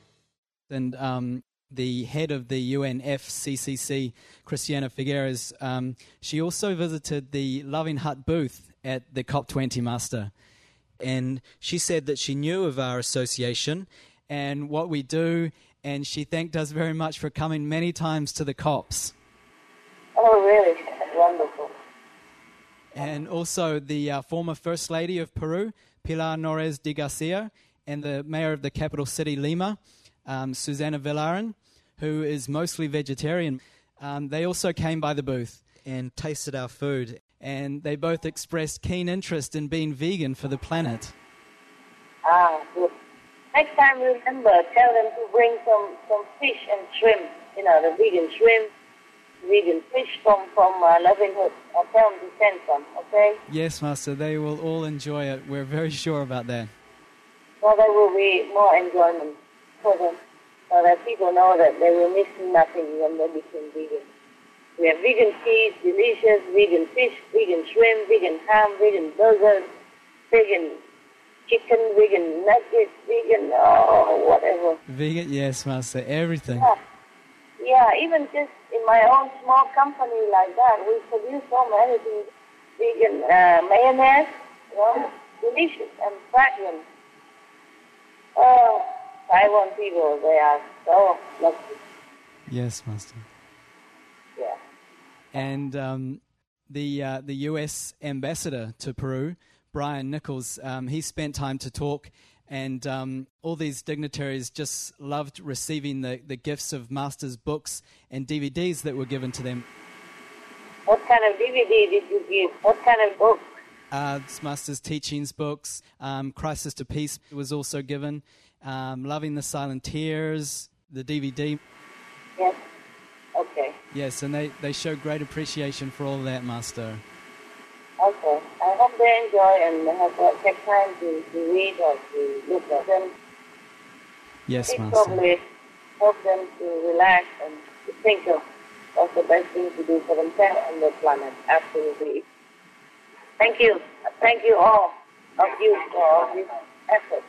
[SPEAKER 7] And um, the head of the UNFCCC, Christiana Figueres, um, she also visited the Loving Hut booth at the COP20 Master. And she said that she knew of our association and what we do, and she thanked us very much for coming many times to the COPs.
[SPEAKER 3] Oh, really?
[SPEAKER 7] And also the uh, former First Lady of Peru, Pilar Nores de Garcia, and the Mayor of the capital city, Lima, um, Susana Villarán, who is mostly vegetarian. Um, they also came by the booth.
[SPEAKER 8] and tasted our food.
[SPEAKER 7] And they both expressed keen interest in being vegan for the planet.
[SPEAKER 3] Ah, good. Next time, remember, tell them to bring some, some fish and shrimp. You know, the vegan shrimp, vegan fish from, from uh, Loving Hut. I'll tell them to send some, okay?
[SPEAKER 7] Yes, Master, they will all enjoy it. We're very sure about that.
[SPEAKER 3] So there will be more enjoyment for them. So that people know that they will miss nothing when they become vegan. We have vegan cheese, delicious, vegan fish, vegan shrimp, vegan ham, vegan burgers, vegan chicken, vegan nuggets, vegan, oh, whatever.
[SPEAKER 7] Vegan, yes, Master, everything.
[SPEAKER 3] Yeah. yeah, even just in my own small company like that, we produce so many things. Vegan uh, mayonnaise, you know, delicious and fragrant. Oh, Taiwan people, they are so lucky.
[SPEAKER 7] Yes, Master.
[SPEAKER 3] Yeah.
[SPEAKER 7] And um, the uh, the U.S. ambassador to Peru, Brian Nichols, um, he spent time to talk, and um, all these dignitaries just loved receiving the, the gifts of Master's books and DVDs that were given to them.
[SPEAKER 3] What kind of DVD did you give? What kind of book?
[SPEAKER 7] Uh, Master's teachings books, um, Crisis to Peace was also given, um, Loving the Silent Tears, the DVD.
[SPEAKER 3] Yes. Okay.
[SPEAKER 7] Yes, and they, they show great appreciation for all that, Master.
[SPEAKER 3] Okay. I hope they enjoy and have uh, take time to, to read or to look at them.
[SPEAKER 7] Yes,
[SPEAKER 3] It
[SPEAKER 7] Master.
[SPEAKER 3] probably help them to relax and to think of what's the best thing to do for themselves and the planet. Absolutely. Thank you. Thank you all of you for all this effort.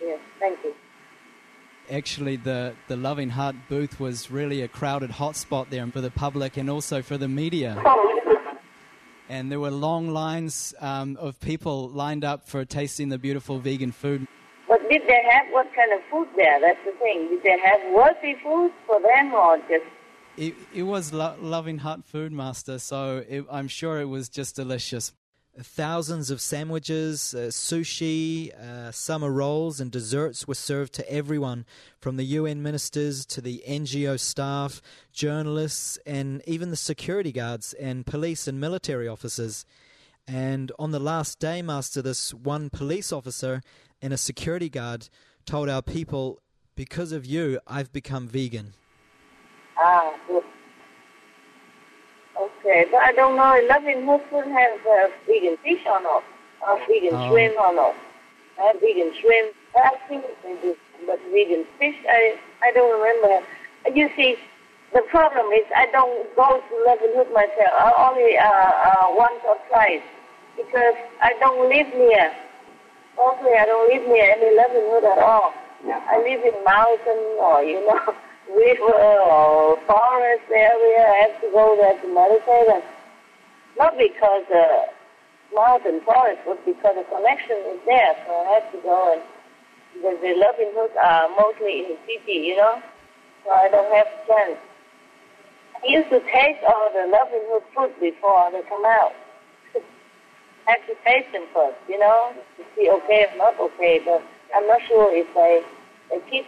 [SPEAKER 3] Yes, thank you.
[SPEAKER 7] Actually, the, the Loving Hut booth was really a crowded hotspot there and for the public and also for the media. And there were long lines um, of people lined up for tasting the beautiful vegan food.
[SPEAKER 3] But did they have what kind of food there? That's the thing. Did they have worthy food for them or just
[SPEAKER 7] It, it was lo- Loving Hut Food Master, so it, I'm sure it was just delicious.
[SPEAKER 8] Thousands of sandwiches, uh, sushi, uh, summer rolls, and desserts were served to everyone from the UN ministers to the NGO staff, journalists, and even the security guards and police and military officers. And on the last day, Master, this one police officer and a security guard told our people, Because of you, I've become vegan.
[SPEAKER 3] Ah, good. Okay, but I don't know. Loving Hut would have uh, vegan fish or not, or vegan
[SPEAKER 7] Oh.
[SPEAKER 3] shrimp or not. Uh, vegan shrimp. I think they do, but vegan fish, I I don't remember. You see, the problem is I don't go to Loving Hut myself. I only uh, uh, once or twice because I don't live near. Mostly, I don't live near any Loving Hut at all. I live in mountain or you know river or forest area. I have to go there to meditate, and not because the mountain forest, but because the connection is there. So I have to go and the, the Loving Huts are mostly in the city, you know. So I don't have chance. I used to taste all the Loving Hut food before they come out. I have to taste them first, you know, to see okay if not okay. But I'm not sure if they they keep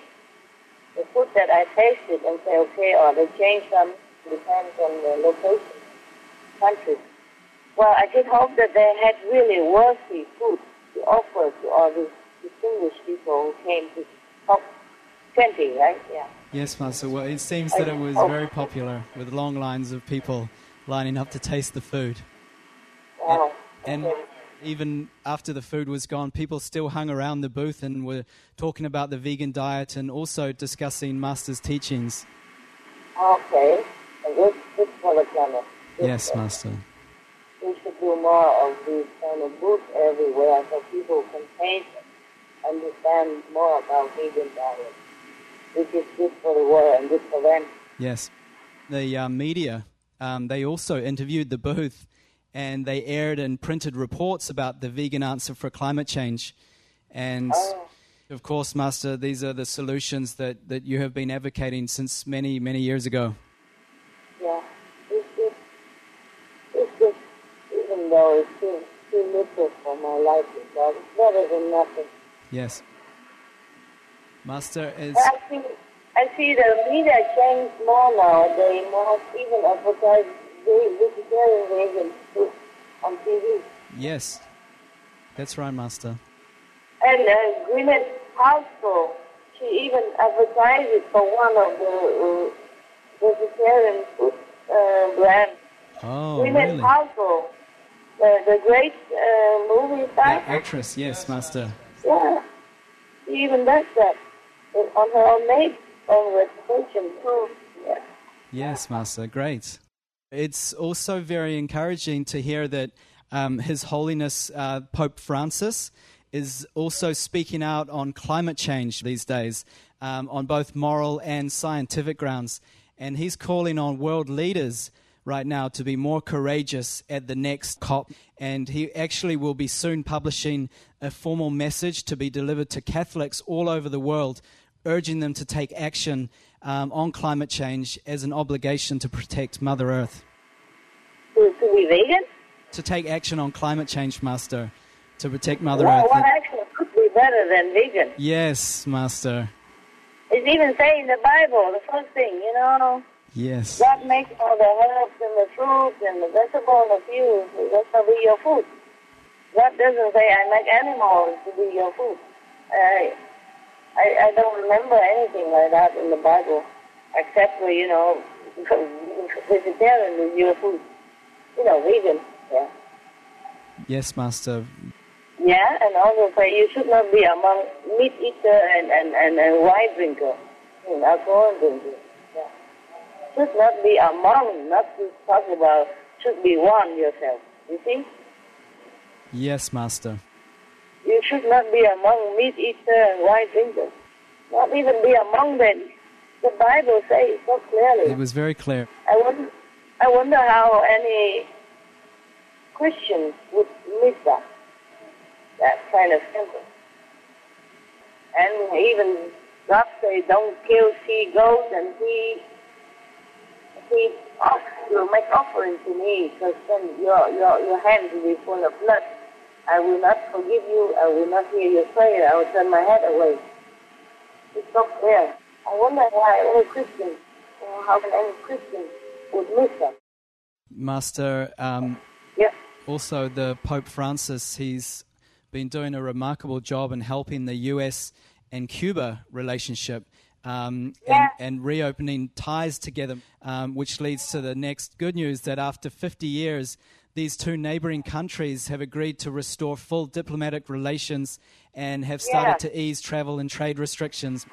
[SPEAKER 3] the food that I tasted and say okay, or they change some. Depends on the location, country. Well, I did hope that they had really worthy food to offer to all these distinguished people who came to top 20, right? Yeah.
[SPEAKER 7] Yes, Master. Well, it seems that it was oh. very popular with long lines of people lining up to taste the food.
[SPEAKER 3] Wow.
[SPEAKER 7] And
[SPEAKER 3] Okay.
[SPEAKER 7] Even after the food was gone, people still hung around the booth and were talking about the vegan diet and also discussing Master's teachings.
[SPEAKER 3] Okay. And this, this for the planet. Good
[SPEAKER 7] Yes,
[SPEAKER 3] for-
[SPEAKER 7] Master.
[SPEAKER 3] We should do more of these kind of books everywhere so people can taste and understand more about vegan diet, which is good for the world and good for them.
[SPEAKER 7] Yes. The uh, media, um, they also interviewed the booth and they aired and printed reports about the vegan answer for climate change. And of course, Master, these are the solutions that, that you have been advocating since many, many years ago.
[SPEAKER 3] Yeah. It's just, it's just, even though it's too, too little for my life, but it's better than nothing.
[SPEAKER 7] Yes. Master is.
[SPEAKER 3] I see, I see the media change more now. They more even advertise the vegetarian vegan food on TV.
[SPEAKER 7] Yes, that's right, Master.
[SPEAKER 3] And uh, Gwyneth Paltrow, she even advertised for one of the uh, vegetarian food uh, brands.
[SPEAKER 7] Oh,
[SPEAKER 3] Gwyneth
[SPEAKER 7] really?
[SPEAKER 3] Paltrow, the, the great uh, movie star.
[SPEAKER 7] A- actress, yes, Master.
[SPEAKER 3] Yeah, she even does that uh, on her own name, own reputation too. Yeah.
[SPEAKER 7] Yes, Master. Great. It's also very encouraging to hear that um, His Holiness uh, Pope Francis is also speaking out on climate change these days, um, on both moral and scientific grounds. And he's calling on world leaders right now to be more courageous at the next COP. And he actually will be soon publishing a formal message to be delivered to Catholics all over the world, urging them to take action um, on climate change as an obligation to protect Mother Earth.
[SPEAKER 3] To, be vegan?
[SPEAKER 7] To take action on climate change, Master, to protect Mother
[SPEAKER 3] Well,
[SPEAKER 7] Earth.
[SPEAKER 3] what action could be better than vegan?
[SPEAKER 7] Yes, Master.
[SPEAKER 3] It's even saying in the Bible, the first thing, you know,
[SPEAKER 7] Yes.
[SPEAKER 3] God makes all the herbs and the fruits and the vegetables of you. That shall be your food. God doesn't say, I make animals to be your food. I, I, I don't remember anything like that in the Bible, except for, you know, vegetarian is your food. You know, vegan. Yeah.
[SPEAKER 7] Yes, Master.
[SPEAKER 3] Yeah, and also say you should not be among meat eater and, and, and, and wine drinker, and alcohol drinker. Yeah. Should not be among, not to talk about, should be one yourself. You see?
[SPEAKER 7] Yes, Master.
[SPEAKER 3] You should not be among meat eater and wine drinker. Not even be among them. The Bible says so clearly.
[SPEAKER 7] It was very clear.
[SPEAKER 3] I wonder, I wonder how any Christian would miss that, that kind of simple. And even God say, don't kill she goats and he, he off, will make offering to me, because then your, your, your hands will be full of blood. I will not forgive you, I will not hear your prayer, I will turn my head away. It's so clear. I wonder why any Christian, or how can any Christian would miss that.
[SPEAKER 7] Master, um,
[SPEAKER 3] Yeah.
[SPEAKER 7] also the Pope Francis, he's been doing a remarkable job in helping the US and Cuba relationship um,
[SPEAKER 3] Yeah.
[SPEAKER 7] and, and reopening ties together, um, which leads to the next good news that after 50 years, these two neighboring countries have agreed to restore full diplomatic relations and have started
[SPEAKER 3] Yeah.
[SPEAKER 7] to ease travel and trade restrictions.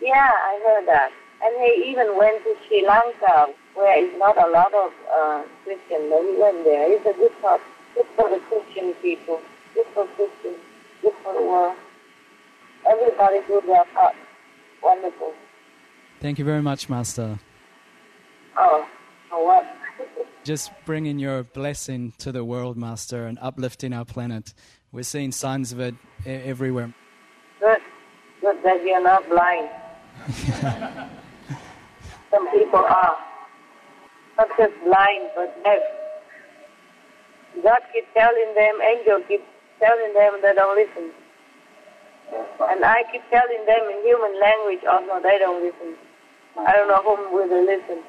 [SPEAKER 3] Yeah, I heard that. And he even went to Sri Lanka, where it's not a lot of uh, Christian, but he went there. It's a good thought. Good for the Christian people. Good for Christians. Good for the world. Everybody do their part. Wonderful.
[SPEAKER 7] Thank you very much, Master.
[SPEAKER 3] Oh, for what?
[SPEAKER 7] Just bringing your blessing to the world, Master, and uplifting our planet. We're seeing signs of it everywhere.
[SPEAKER 3] Good. Good that you're not blind. Some people are. Not just blind, but deaf. God keeps telling them, angel keeps telling them they don't listen. And I keep telling them in human language oh, also they don't listen. I don't know whom will they listen.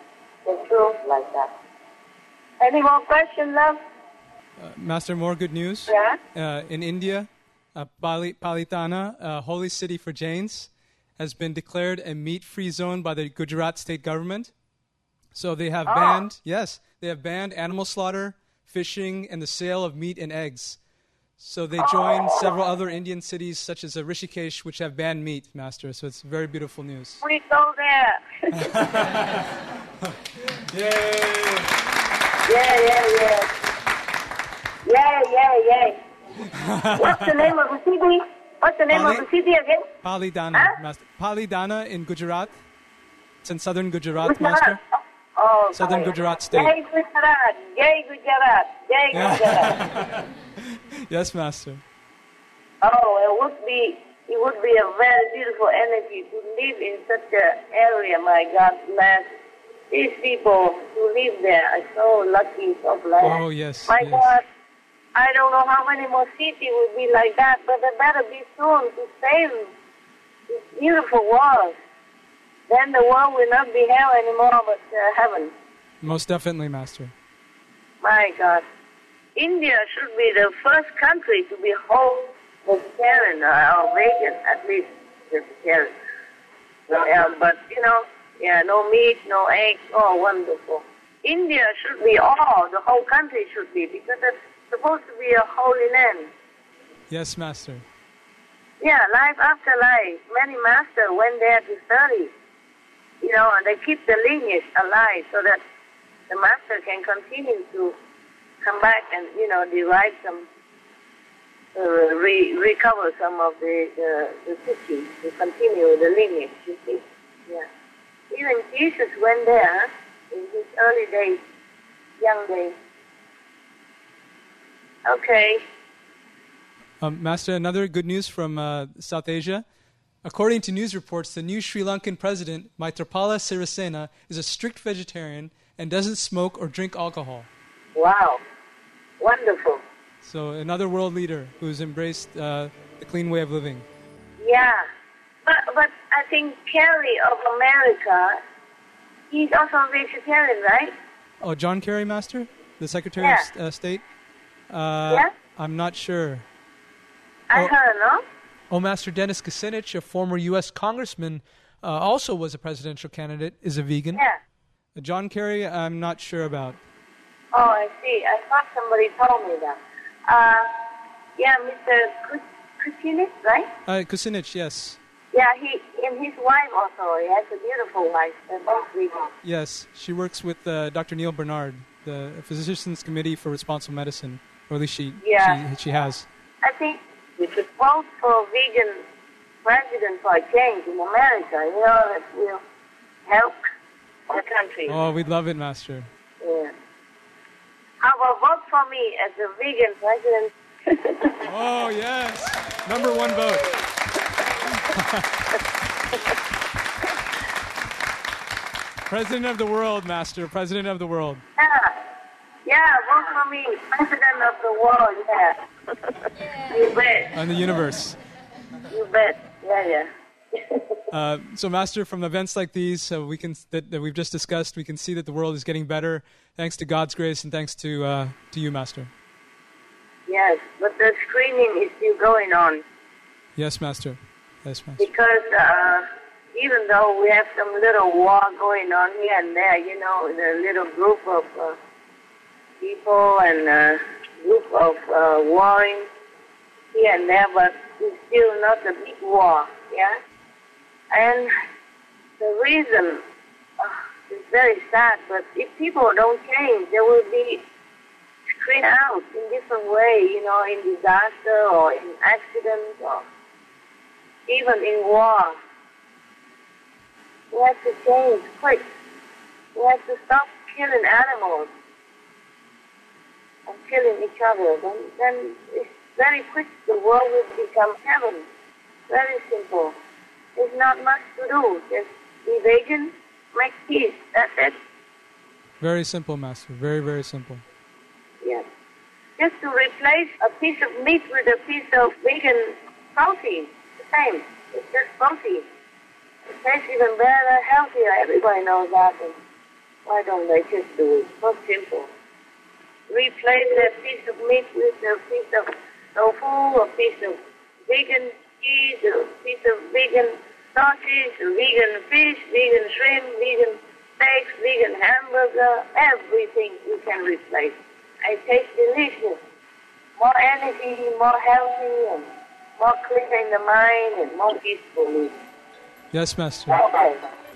[SPEAKER 3] It's true like that. Any more questions, love?
[SPEAKER 9] Master, more good news.
[SPEAKER 3] Yeah?
[SPEAKER 9] Uh, in India, uh, Pali- Palitana, a holy city for Jains, has been declared a meat-free zone by the Gujarat state government. So they have
[SPEAKER 3] Oh.
[SPEAKER 9] banned, yes, they have banned animal slaughter, fishing, and the sale of meat and eggs. So they joined several other Indian cities, such as uh, Rishikesh, which have banned meat, Master. So it's very beautiful news.
[SPEAKER 3] We go there. Yeah, yeah, yeah. Yeah, yeah, yeah. What's the name of the city? What's the name of the city again?
[SPEAKER 9] Palitana,
[SPEAKER 3] Huh?
[SPEAKER 9] Master. Palitana in Gujarat. It's in southern Gujarat,
[SPEAKER 3] Gujarat.
[SPEAKER 9] Master.
[SPEAKER 3] Oh,
[SPEAKER 9] Southern
[SPEAKER 3] sorry.
[SPEAKER 9] Gujarat state.
[SPEAKER 3] Jai Gujarat, Jai Gujarat, Jai Gujarat.
[SPEAKER 9] Yes, Master.
[SPEAKER 3] Oh, it would be it would be a very beautiful energy to live in such an area. My God, bless these people who live there. are so lucky, so blessed.
[SPEAKER 9] Oh, yes,
[SPEAKER 3] My
[SPEAKER 9] yes.
[SPEAKER 3] God, I don't know how many more cities will be like that, but they better be soon to save this beautiful world. Then the world will not be hell anymore, but uh, heaven.
[SPEAKER 9] Most definitely, Master.
[SPEAKER 3] My God. India should be the first country to be whole vegetarian uh, or vegan, at least vegetarian. Yeah, but, you know, yeah, no meat, no eggs. Oh, wonderful. India should be all, the whole country should be, because it's supposed to be a holy land.
[SPEAKER 9] Yes, Master.
[SPEAKER 3] Yeah, life after life. Many masters went there to study. You know, and they keep the lineage alive so that the master can continue to come back and, you know, derive some, uh, re- recover some of the, the, the teachings to continue the lineage, you see. Yeah. Even Jesus went there in his early days, young days. Okay.
[SPEAKER 9] Um, Master, another good news from uh, South Asia. According to news reports, the new Sri Lankan president, Maitripala Sirisena, is a strict vegetarian and doesn't smoke or drink alcohol.
[SPEAKER 3] Wow. Wonderful.
[SPEAKER 9] So, another world leader who's embraced uh, the clean way of living.
[SPEAKER 3] Yeah. But, but I think Kerry of America, he's also a vegetarian, right?
[SPEAKER 9] Oh, John Kerry, Master? The Secretary
[SPEAKER 3] Yeah.
[SPEAKER 9] of uh, State? Uh,
[SPEAKER 3] Yeah?
[SPEAKER 9] I'm not sure.
[SPEAKER 3] I
[SPEAKER 9] Oh.
[SPEAKER 3] heard, no?
[SPEAKER 9] Oh, Master Dennis Kucinich, a former U.S. congressman, uh, also was a presidential candidate, is a vegan.
[SPEAKER 3] Yeah.
[SPEAKER 9] Uh, John Kerry, I'm not sure about.
[SPEAKER 3] Oh, I see. I thought somebody told me that. Uh, yeah, Mr. Kucinich, right?
[SPEAKER 9] Uh, Kucinich, yes.
[SPEAKER 3] Yeah, he and his wife also. He has a beautiful wife. They're both vegan.
[SPEAKER 9] Yes, she works with uh, Dr. Neal Barnard, the Physicians Committee for Responsible Medicine, or at least she,
[SPEAKER 3] Yeah.
[SPEAKER 9] she, she has.
[SPEAKER 3] I think we should vote for a vegan president for a change in America. You know, that will help the country.
[SPEAKER 9] Oh, we'd love it, Master.
[SPEAKER 3] Yeah. How about vote for me as a vegan president?
[SPEAKER 9] Oh, yes. Number one vote. President of the world, Master. President of the world.
[SPEAKER 3] Yeah. Yeah, vote for me, president of the world. Yeah. you bet.
[SPEAKER 9] And the universe.
[SPEAKER 3] You bet. Yeah, yeah.
[SPEAKER 9] Uh, so, Master, from events like these uh, we can that, that we've just discussed, we can see that the world is getting better, thanks to God's grace and thanks to uh, to you, Master.
[SPEAKER 3] Yes, but the screening is still going on
[SPEAKER 9] Yes, Master.
[SPEAKER 3] Because uh, even though we have some little war going on here and there, you know, the little group of uh, people and uh, group of uh, warring here and there, but it's still not a big war, yeah? And the reason uh, is very sad, but if people don't change, there will be screened out in different way, you know, in disaster or in accidents or even in war. We have to change quick. We have to stop killing animals and killing each other. Then, then it's very quick. The world will become heaven. Very simple. There's not much to do. Just be vegan, make peace. That's it.
[SPEAKER 9] Very simple, Master. Very, very simple.
[SPEAKER 3] Yes. Just to replace a piece of meat with a piece of vegan protein. Same. It's just protein. It tastes even better, healthier. Everybody knows that. And why don't they just do it? So simple. Replace a piece of meat with a piece of tofu, a piece of vegan cheese, a piece of vegan sausage, vegan fish, vegan shrimp, vegan steaks, vegan hamburger, everything you can replace. It tastes delicious. More energy, more healthy, and more clear in the mind, and more peaceful.
[SPEAKER 9] Yes, Master.
[SPEAKER 3] Okay.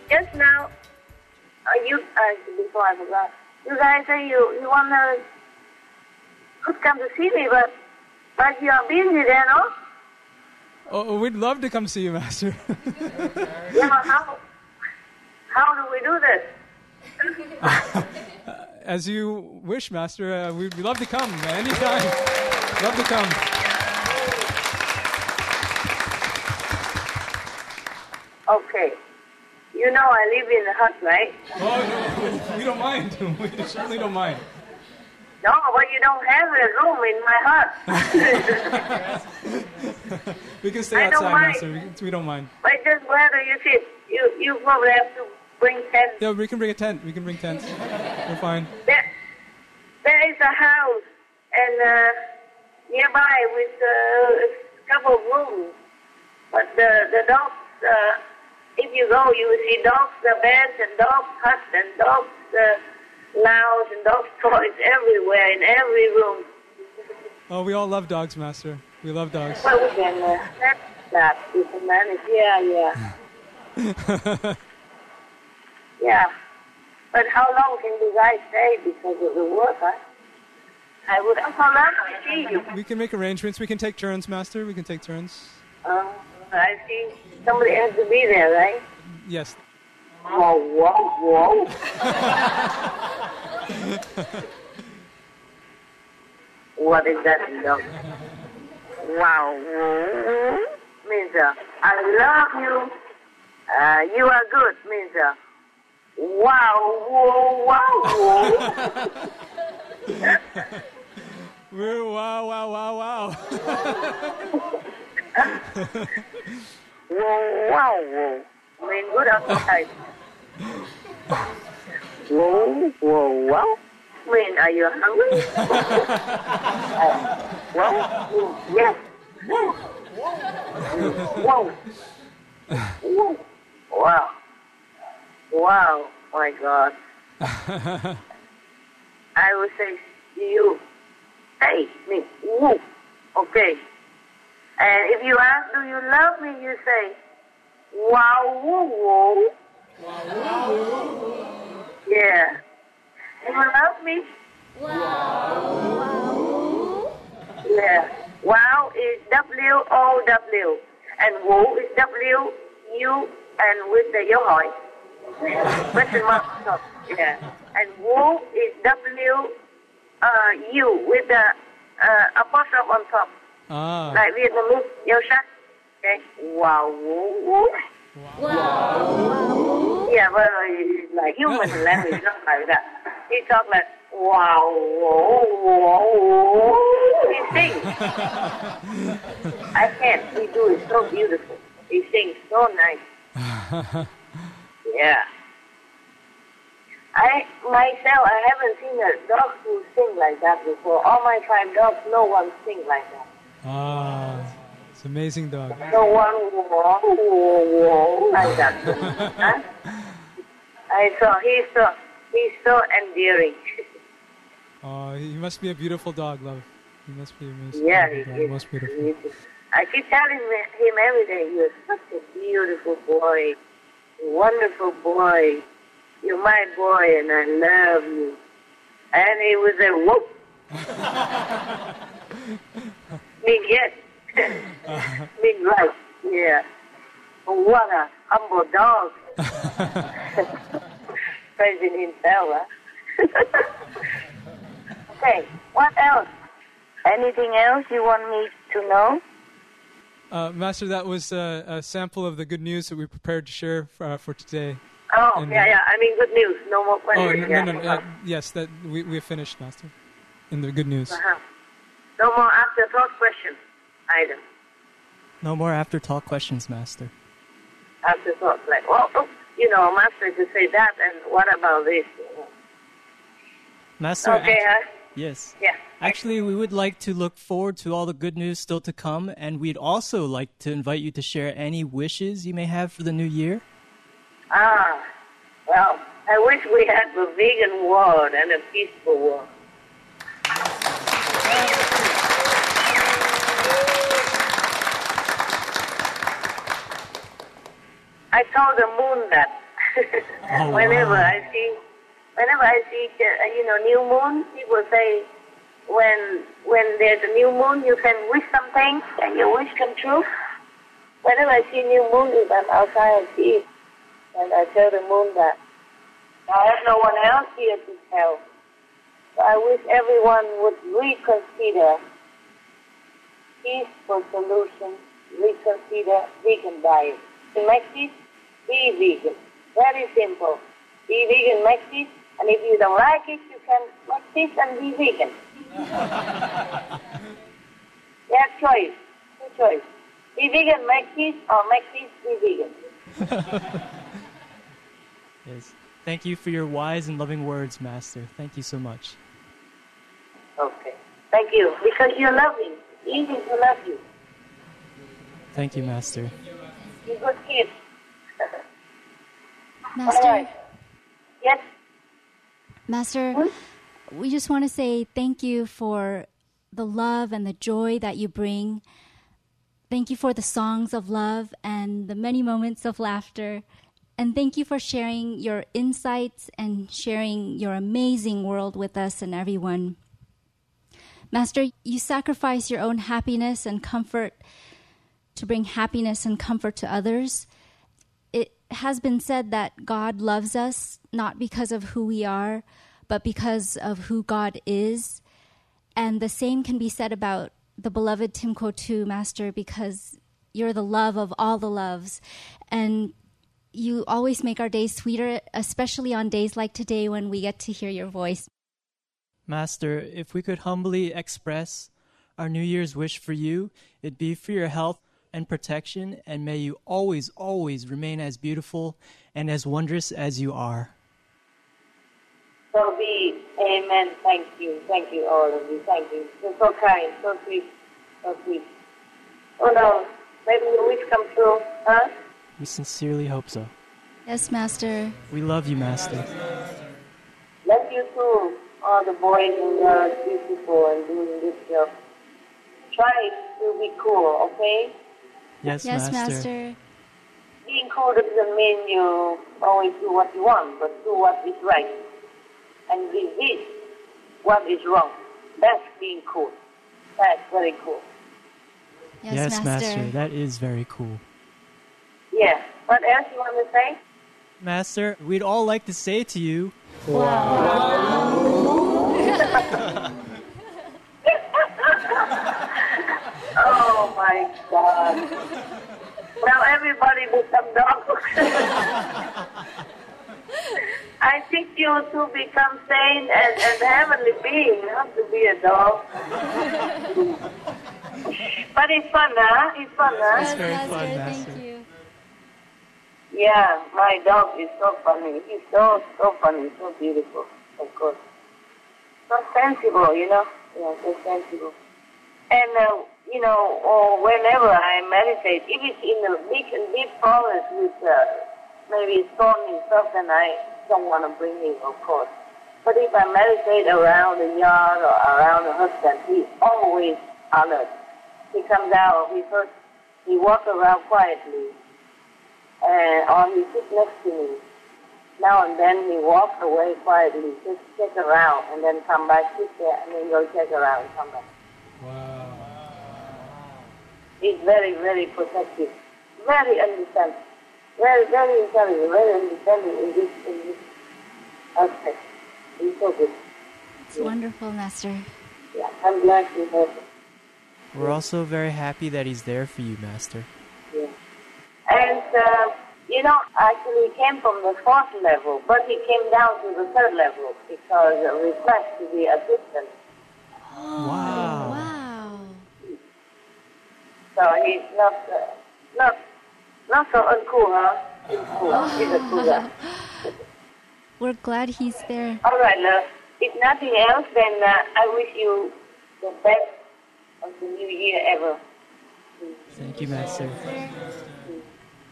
[SPEAKER 3] Just now, uh, you uh, before I forgot, you guys say you you wanna could come to see me, but but you are busy there, no?
[SPEAKER 9] Oh, we'd love to come see you, Master.
[SPEAKER 3] Yeah, how how do we do this?
[SPEAKER 9] As you wish, Master. Uh, we'd love to come anytime. Love to come.
[SPEAKER 3] You know I live in a hut, right?
[SPEAKER 9] Oh, no, we don't mind. We certainly don't mind.
[SPEAKER 3] No, but you don't have a room in my hut.
[SPEAKER 9] We can stay
[SPEAKER 3] I
[SPEAKER 9] outside,
[SPEAKER 3] mind.
[SPEAKER 9] Master. We, we don't mind.
[SPEAKER 3] but just where do you sit? You you probably have to bring tent.
[SPEAKER 9] Yeah, we can bring a tent. We can bring tents. We're fine.
[SPEAKER 3] There, there is a house and uh, nearby with uh, a couple of rooms. But the the dogs, uh, if you go, you will see dogs, the beds and dogs huts and dogs uh, lounge and dogs toys everywhere in every room.
[SPEAKER 9] Oh, we all love dogs, Master. We love dogs.
[SPEAKER 3] Well, we can uh, that. We can manage. Yeah, yeah, yeah. But how long can you guys stay because of the work, huh? I would also love to see you.
[SPEAKER 9] we can make arrangements. We can take turns, Master. We can take turns.
[SPEAKER 3] Uh, I see somebody has to be there, right?
[SPEAKER 9] Yes.
[SPEAKER 3] Oh, whoa, whoa. what is that? No. Wow. Means uh, I love you. Uh, you are good, means uh, wow, whoa, wow, whoa.
[SPEAKER 9] We're, wow, wow, wow, wow.
[SPEAKER 3] Whoa, wow, whoa. I mean, good appetite. Whoa, whoa, wow. I mean, are you hungry? uh, well, yes. Whoa. Whoa. Whoa. Wow. Wow. My God. I would say to you, hey, me, woo. Okay. And if you ask, do you love me? You say, wow, woo, woo. Yeah. Do you love me? Wow. Wow, yeah. Wow is W O W. And woo is W U and with the dấu hỏi. Question mark top. Yeah. And woo is W uh, U with the uh, apostrophe on top.
[SPEAKER 9] Ah.
[SPEAKER 3] Like Vietnamese, yêu sắc. Okay. Wow, woo, woo. Yeah, well, like human language, not like that. He talk like, wow, whoa, whoa. He sings. I can't. He do it so beautiful. He sings so nice. Yeah. I myself, I haven't seen a dog who sing like that before. All my five dogs, no one sing like that.
[SPEAKER 9] Ah. It's amazing dog.
[SPEAKER 3] No one like that. huh? I saw he's so he's so endearing.
[SPEAKER 9] Oh, he must be a beautiful dog, love. He must be a most
[SPEAKER 3] yeah, he
[SPEAKER 9] dog.
[SPEAKER 3] is.
[SPEAKER 9] Most beautiful.
[SPEAKER 3] He. I keep telling him every day, you're such a beautiful boy, wonderful boy. You're my boy, and I love you. And he was a whoop. Mean yes. Mean right. Yeah. What a humble dog. Praising himself, huh? okay, what else? Anything else you want me to know?
[SPEAKER 9] Uh, Master, that was uh, a sample of the good news that we prepared to share for, uh, for today.
[SPEAKER 3] Oh,
[SPEAKER 9] And,
[SPEAKER 3] yeah, yeah. I mean, good news. No more
[SPEAKER 9] Oh,
[SPEAKER 3] questions.
[SPEAKER 9] no,
[SPEAKER 3] yeah.
[SPEAKER 9] no, no. Uh, yes, that we, we have finished, Master. In the good news.
[SPEAKER 3] Uh-huh. No more after talk questions either.
[SPEAKER 10] No more after talk questions, Master.
[SPEAKER 3] After talk, like, well, oh, you know, master to say that, and what about this?
[SPEAKER 10] Master.
[SPEAKER 3] Okay,
[SPEAKER 10] act-
[SPEAKER 3] huh?
[SPEAKER 10] Yes.
[SPEAKER 3] Yeah.
[SPEAKER 10] Actually, we would like to look forward to all the good news still to come, and we'd also like to invite you to share any wishes you may have for the new year.
[SPEAKER 3] Ah, well, I wish we had a vegan world and a peaceful world. I told the moon that.
[SPEAKER 10] Oh,
[SPEAKER 3] whenever
[SPEAKER 10] wow.
[SPEAKER 3] I see, whenever I see, uh, you know, new moon, people say, when when there's a new moon, you can wish something and your wish come true. Whenever I see new moon, if I'm outside, I see it, and I tell the moon that I have no one else here to tell. So I wish everyone would reconsider peaceful solutions, reconsider vegan diet. To make this, be vegan. Very simple. Be vegan, make this, and if you don't like it, you can make this and be vegan. you have choice. Two choice. Be vegan, make this, or make this, be vegan.
[SPEAKER 10] Yes. Thank you for your wise and loving words, Master. Thank you so much.
[SPEAKER 3] Okay. Thank you. Because you're loving. Easy to love you.
[SPEAKER 10] Thank you, Master.
[SPEAKER 3] You're good kid.
[SPEAKER 6] Master,
[SPEAKER 3] right. Yes.
[SPEAKER 6] Master, hmm? we just want to say thank you for the love and the joy that you bring. Thank you for the songs of love and the many moments of laughter. And thank you for sharing your insights and sharing your amazing world with us and everyone. Master, you sacrifice your own happiness and comfort to bring happiness and comfort to others. It has been said that God loves us not because of who we are, but because of who God is. And the same can be said about the beloved Tim Qo Tu, Master, because you're the love of all the loves. And you always make our days sweeter, especially on days like today when we get to hear your voice.
[SPEAKER 10] Master, if we could humbly express our New Year's wish for you, it'd be for your health and protection, and may you always, always remain as beautiful and as wondrous as you are.
[SPEAKER 3] So be. Amen. Thank you. Thank you, all of you. Thank you. You're so kind. So sweet. So sweet. Oh no. Maybe your wish come true. Huh?
[SPEAKER 10] We sincerely hope so.
[SPEAKER 6] Yes, Master.
[SPEAKER 10] We love you, Master.
[SPEAKER 3] Love you too. All the boys and girls, beautiful and doing this job. Try to be cool, okay?
[SPEAKER 10] Yes,
[SPEAKER 6] Yes,
[SPEAKER 10] Master.
[SPEAKER 6] Master.
[SPEAKER 3] Being cool doesn't mean you always do what you want, but do what is right. And resist what is wrong. That's being cool. That's very cool.
[SPEAKER 6] Yes,
[SPEAKER 10] Yes,
[SPEAKER 6] Master.
[SPEAKER 10] Master. That is very cool.
[SPEAKER 3] Yeah. What else you want to say?
[SPEAKER 10] Master, we'd all like to say to you,
[SPEAKER 3] Oh my God. Now everybody become dogs. I think you to become sane and, and heavenly being, you have to be a dog. but it's fun, huh? It's fun, huh?
[SPEAKER 10] It's very
[SPEAKER 6] Master,
[SPEAKER 10] fun,
[SPEAKER 6] thank
[SPEAKER 10] Master.
[SPEAKER 6] you.
[SPEAKER 3] Yeah, my dog is so funny. He's so, so funny, so beautiful, of course. So sensible, you know? Yeah, so sensible. And, uh, you know, or whenever I meditate, if it's in a big and deep forest with uh, maybe storm and stuff, then I don't want to bring him, of course. But if I meditate around the yard or around the husband, he's always alert. He comes out, he first, he walks around quietly, and or he sits next to me. Now and then he walks away quietly, just check around, and then come back, sit there, and then go check around, and come back. He's very, very protective, very understanding, very, very intelligent, very understanding in this, in this aspect. He's so good.
[SPEAKER 6] It's wonderful, Master.
[SPEAKER 3] Yeah, I'm glad to have him.
[SPEAKER 10] we're also very happy that he's there for you, Master.
[SPEAKER 3] Yeah. And, uh, you know, actually he came from the fourth level, but he came down to the third level because a request to be assistant.
[SPEAKER 10] Wow.
[SPEAKER 6] Wow.
[SPEAKER 3] So he's not, uh, not, not so uncool, huh? He's cool. He's a cool guy.
[SPEAKER 6] We're glad he's there.
[SPEAKER 3] All right, love. If nothing else, then uh, I wish you the best of the new year ever.
[SPEAKER 10] Thank you, Master.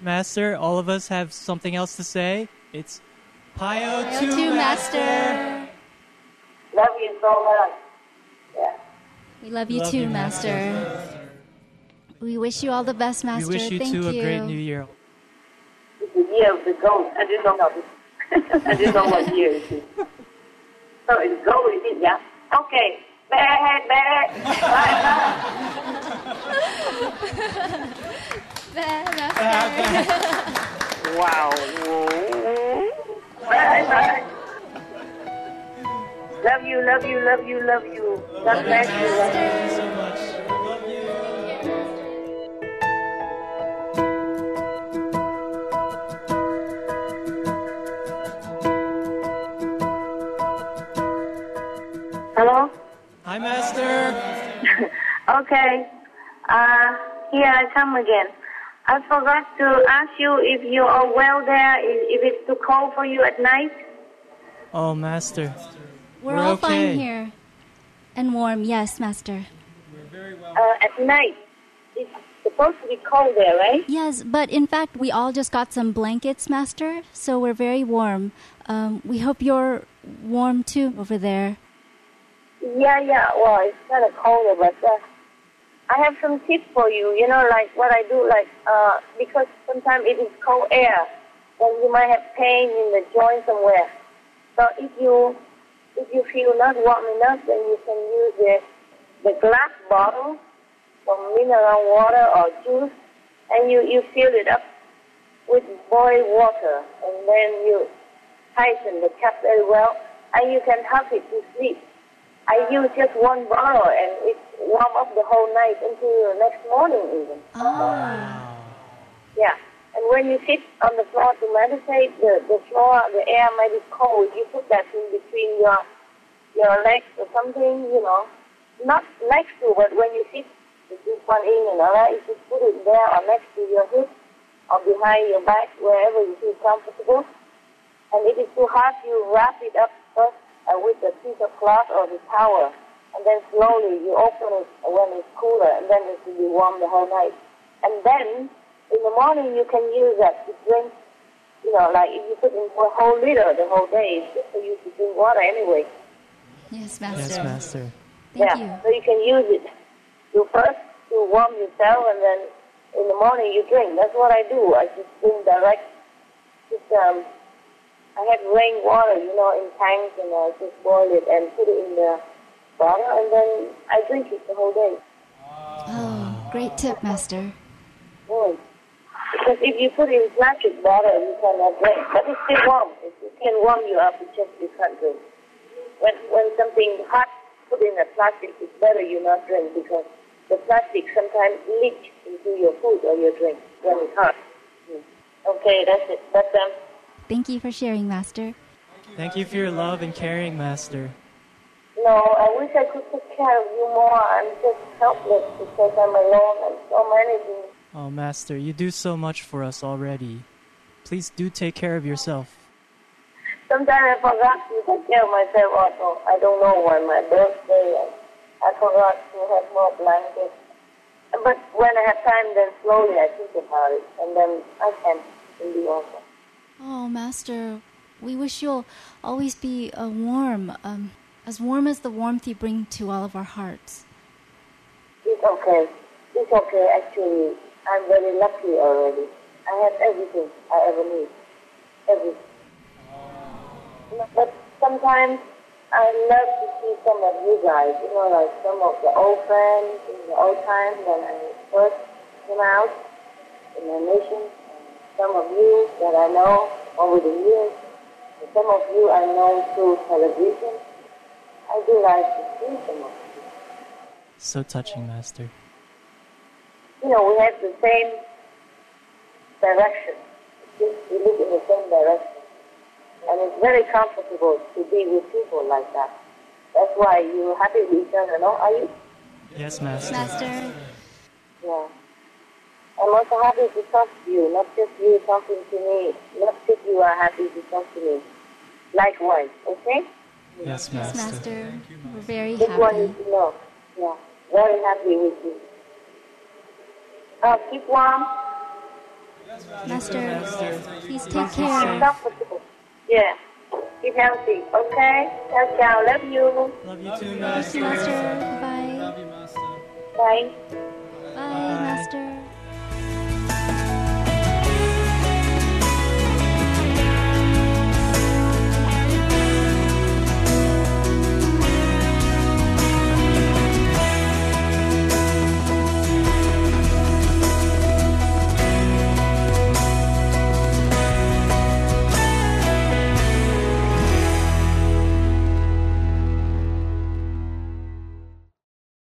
[SPEAKER 10] Master, all of us have something else to say. It's Pio
[SPEAKER 6] Hail
[SPEAKER 10] to
[SPEAKER 6] to
[SPEAKER 10] Master.
[SPEAKER 6] Master.
[SPEAKER 3] Love you so much. Yeah.
[SPEAKER 6] We love you
[SPEAKER 10] Love
[SPEAKER 6] too,
[SPEAKER 10] you,
[SPEAKER 6] Master. We wish you all the best, Master.
[SPEAKER 10] We wish you
[SPEAKER 6] Thank
[SPEAKER 10] too
[SPEAKER 6] you.
[SPEAKER 10] a great new year.
[SPEAKER 3] It's the year of the goat. I just don't know. I just don't know what year it is. So it's goat, is? Yeah. Okay. Bad, bad. Bye, bye. Wow. Bye, bye. Love you, love you, love you, love you. God bless you.
[SPEAKER 10] Thank you so much. Love you.
[SPEAKER 3] Hello?
[SPEAKER 10] Hi, Master.
[SPEAKER 3] Okay. Uh, here I come again. I forgot to ask you if you are well there, if if it's too cold for you at night.
[SPEAKER 10] Oh, Master.
[SPEAKER 6] We're,
[SPEAKER 10] We're
[SPEAKER 6] all
[SPEAKER 10] okay.
[SPEAKER 6] fine here. And warm, yes, Master. We're very well.
[SPEAKER 3] Uh, at night, it's supposed to be cold there, right?
[SPEAKER 6] Yes, but in fact, we all just got some blankets, Master, so we're very warm. Um, we hope you're warm too over there.
[SPEAKER 3] Yeah, yeah. Well, it's kind of colder, but uh, I have some tips for you. You know, like what I do, like uh, because sometimes it is cold air, then you might have pain in the joint somewhere. So if you if you feel not warm enough, then you can use the the glass bottle of mineral water or juice, and you you fill it up with boiled water, and then you tighten the cap very well, and you can have it to sleep. I use just one bottle and it warm up the whole night until the next morning even. Ah. Yeah. And when you sit on the floor to meditate, the, the floor, the air might be cold. You put that in between your your legs or something, you know. Not next to, but when you sit, you put one in and another, you just put it there or next to your hip or behind your back, wherever you feel comfortable. And if it's too hot, you wrap it up first uh, with a piece of cloth or the towel, and then slowly you open it when it's cooler, and then it will be warm the whole night. And then in the morning you can use that to drink. You know, like if you put in a whole liter the whole day, it's good for you to drink water anyway.
[SPEAKER 6] Yes, master.
[SPEAKER 10] Yes, Master.
[SPEAKER 6] Thank
[SPEAKER 3] yeah,
[SPEAKER 6] you.
[SPEAKER 3] so you can use it. You first to warm yourself, and then in the morning you drink. That's what I do. I just drink direct. Just um, I have rainwater, you know, in tanks, and I just boil it and put it in the bottle, and then I drink it the whole day.
[SPEAKER 6] Oh, great tip, Master.
[SPEAKER 3] Mm. Because if you put it in plastic bottle, you cannot drink. But it's still warm. It, it can warm you up. It's just you can't drink. When when something hot put in a plastic, it's better you not drink because the plastic sometimes leaks into your food or your drink when it's hot. Mm. Okay, that's it. That's um.
[SPEAKER 6] Thank you for sharing, Master.
[SPEAKER 10] Thank you for your love and caring, Master.
[SPEAKER 3] No, I wish I could take care of you more. I'm just helpless because I'm alone and so many things.
[SPEAKER 10] Oh, Master, you do so much for us already. Please do take care of yourself.
[SPEAKER 3] Sometimes I forgot to take care of myself also. I don't know when my birthday, and I forgot to have more blankets. But when I have time, then slowly I think about it, and then I can can do also.
[SPEAKER 6] Oh, Master, we wish you'll always be uh, warm, um, as warm as the warmth you bring to all of our hearts.
[SPEAKER 3] It's okay. It's okay, actually. I'm very lucky already. I have everything I ever need. Everything. But sometimes I love to see some of you guys, you know, like some of the old friends in the old times when I first came out in the nation. Some of you that I know over the years, and some of you I know through television. I do like to see some of you.
[SPEAKER 10] So touching, Master.
[SPEAKER 3] You know, we have the same direction. We we look in the same direction. And it's very comfortable to be with people like that. That's why you're happy with each other, no? Are you?
[SPEAKER 10] Yes, Master.
[SPEAKER 6] Master.
[SPEAKER 3] Yeah. I'm also happy to talk to you, not just you talking to me. Not just you are happy to talk to me. Likewise, okay?
[SPEAKER 10] Yes,
[SPEAKER 6] Yes,
[SPEAKER 10] Master.
[SPEAKER 6] Master. We're very
[SPEAKER 3] Just want you
[SPEAKER 6] happy.
[SPEAKER 3] to know. Yeah. Very happy with you. Uh, keep warm.
[SPEAKER 6] Master, please take
[SPEAKER 3] Keep
[SPEAKER 6] care.
[SPEAKER 3] comfortable. Yeah. Keep healthy, okay? Ciao, ciao. Love you.
[SPEAKER 10] Love you too,
[SPEAKER 6] Thank
[SPEAKER 10] Master.
[SPEAKER 6] you, Master. Bye.
[SPEAKER 10] Love you, Master.
[SPEAKER 3] Bye.
[SPEAKER 6] Bye, Master.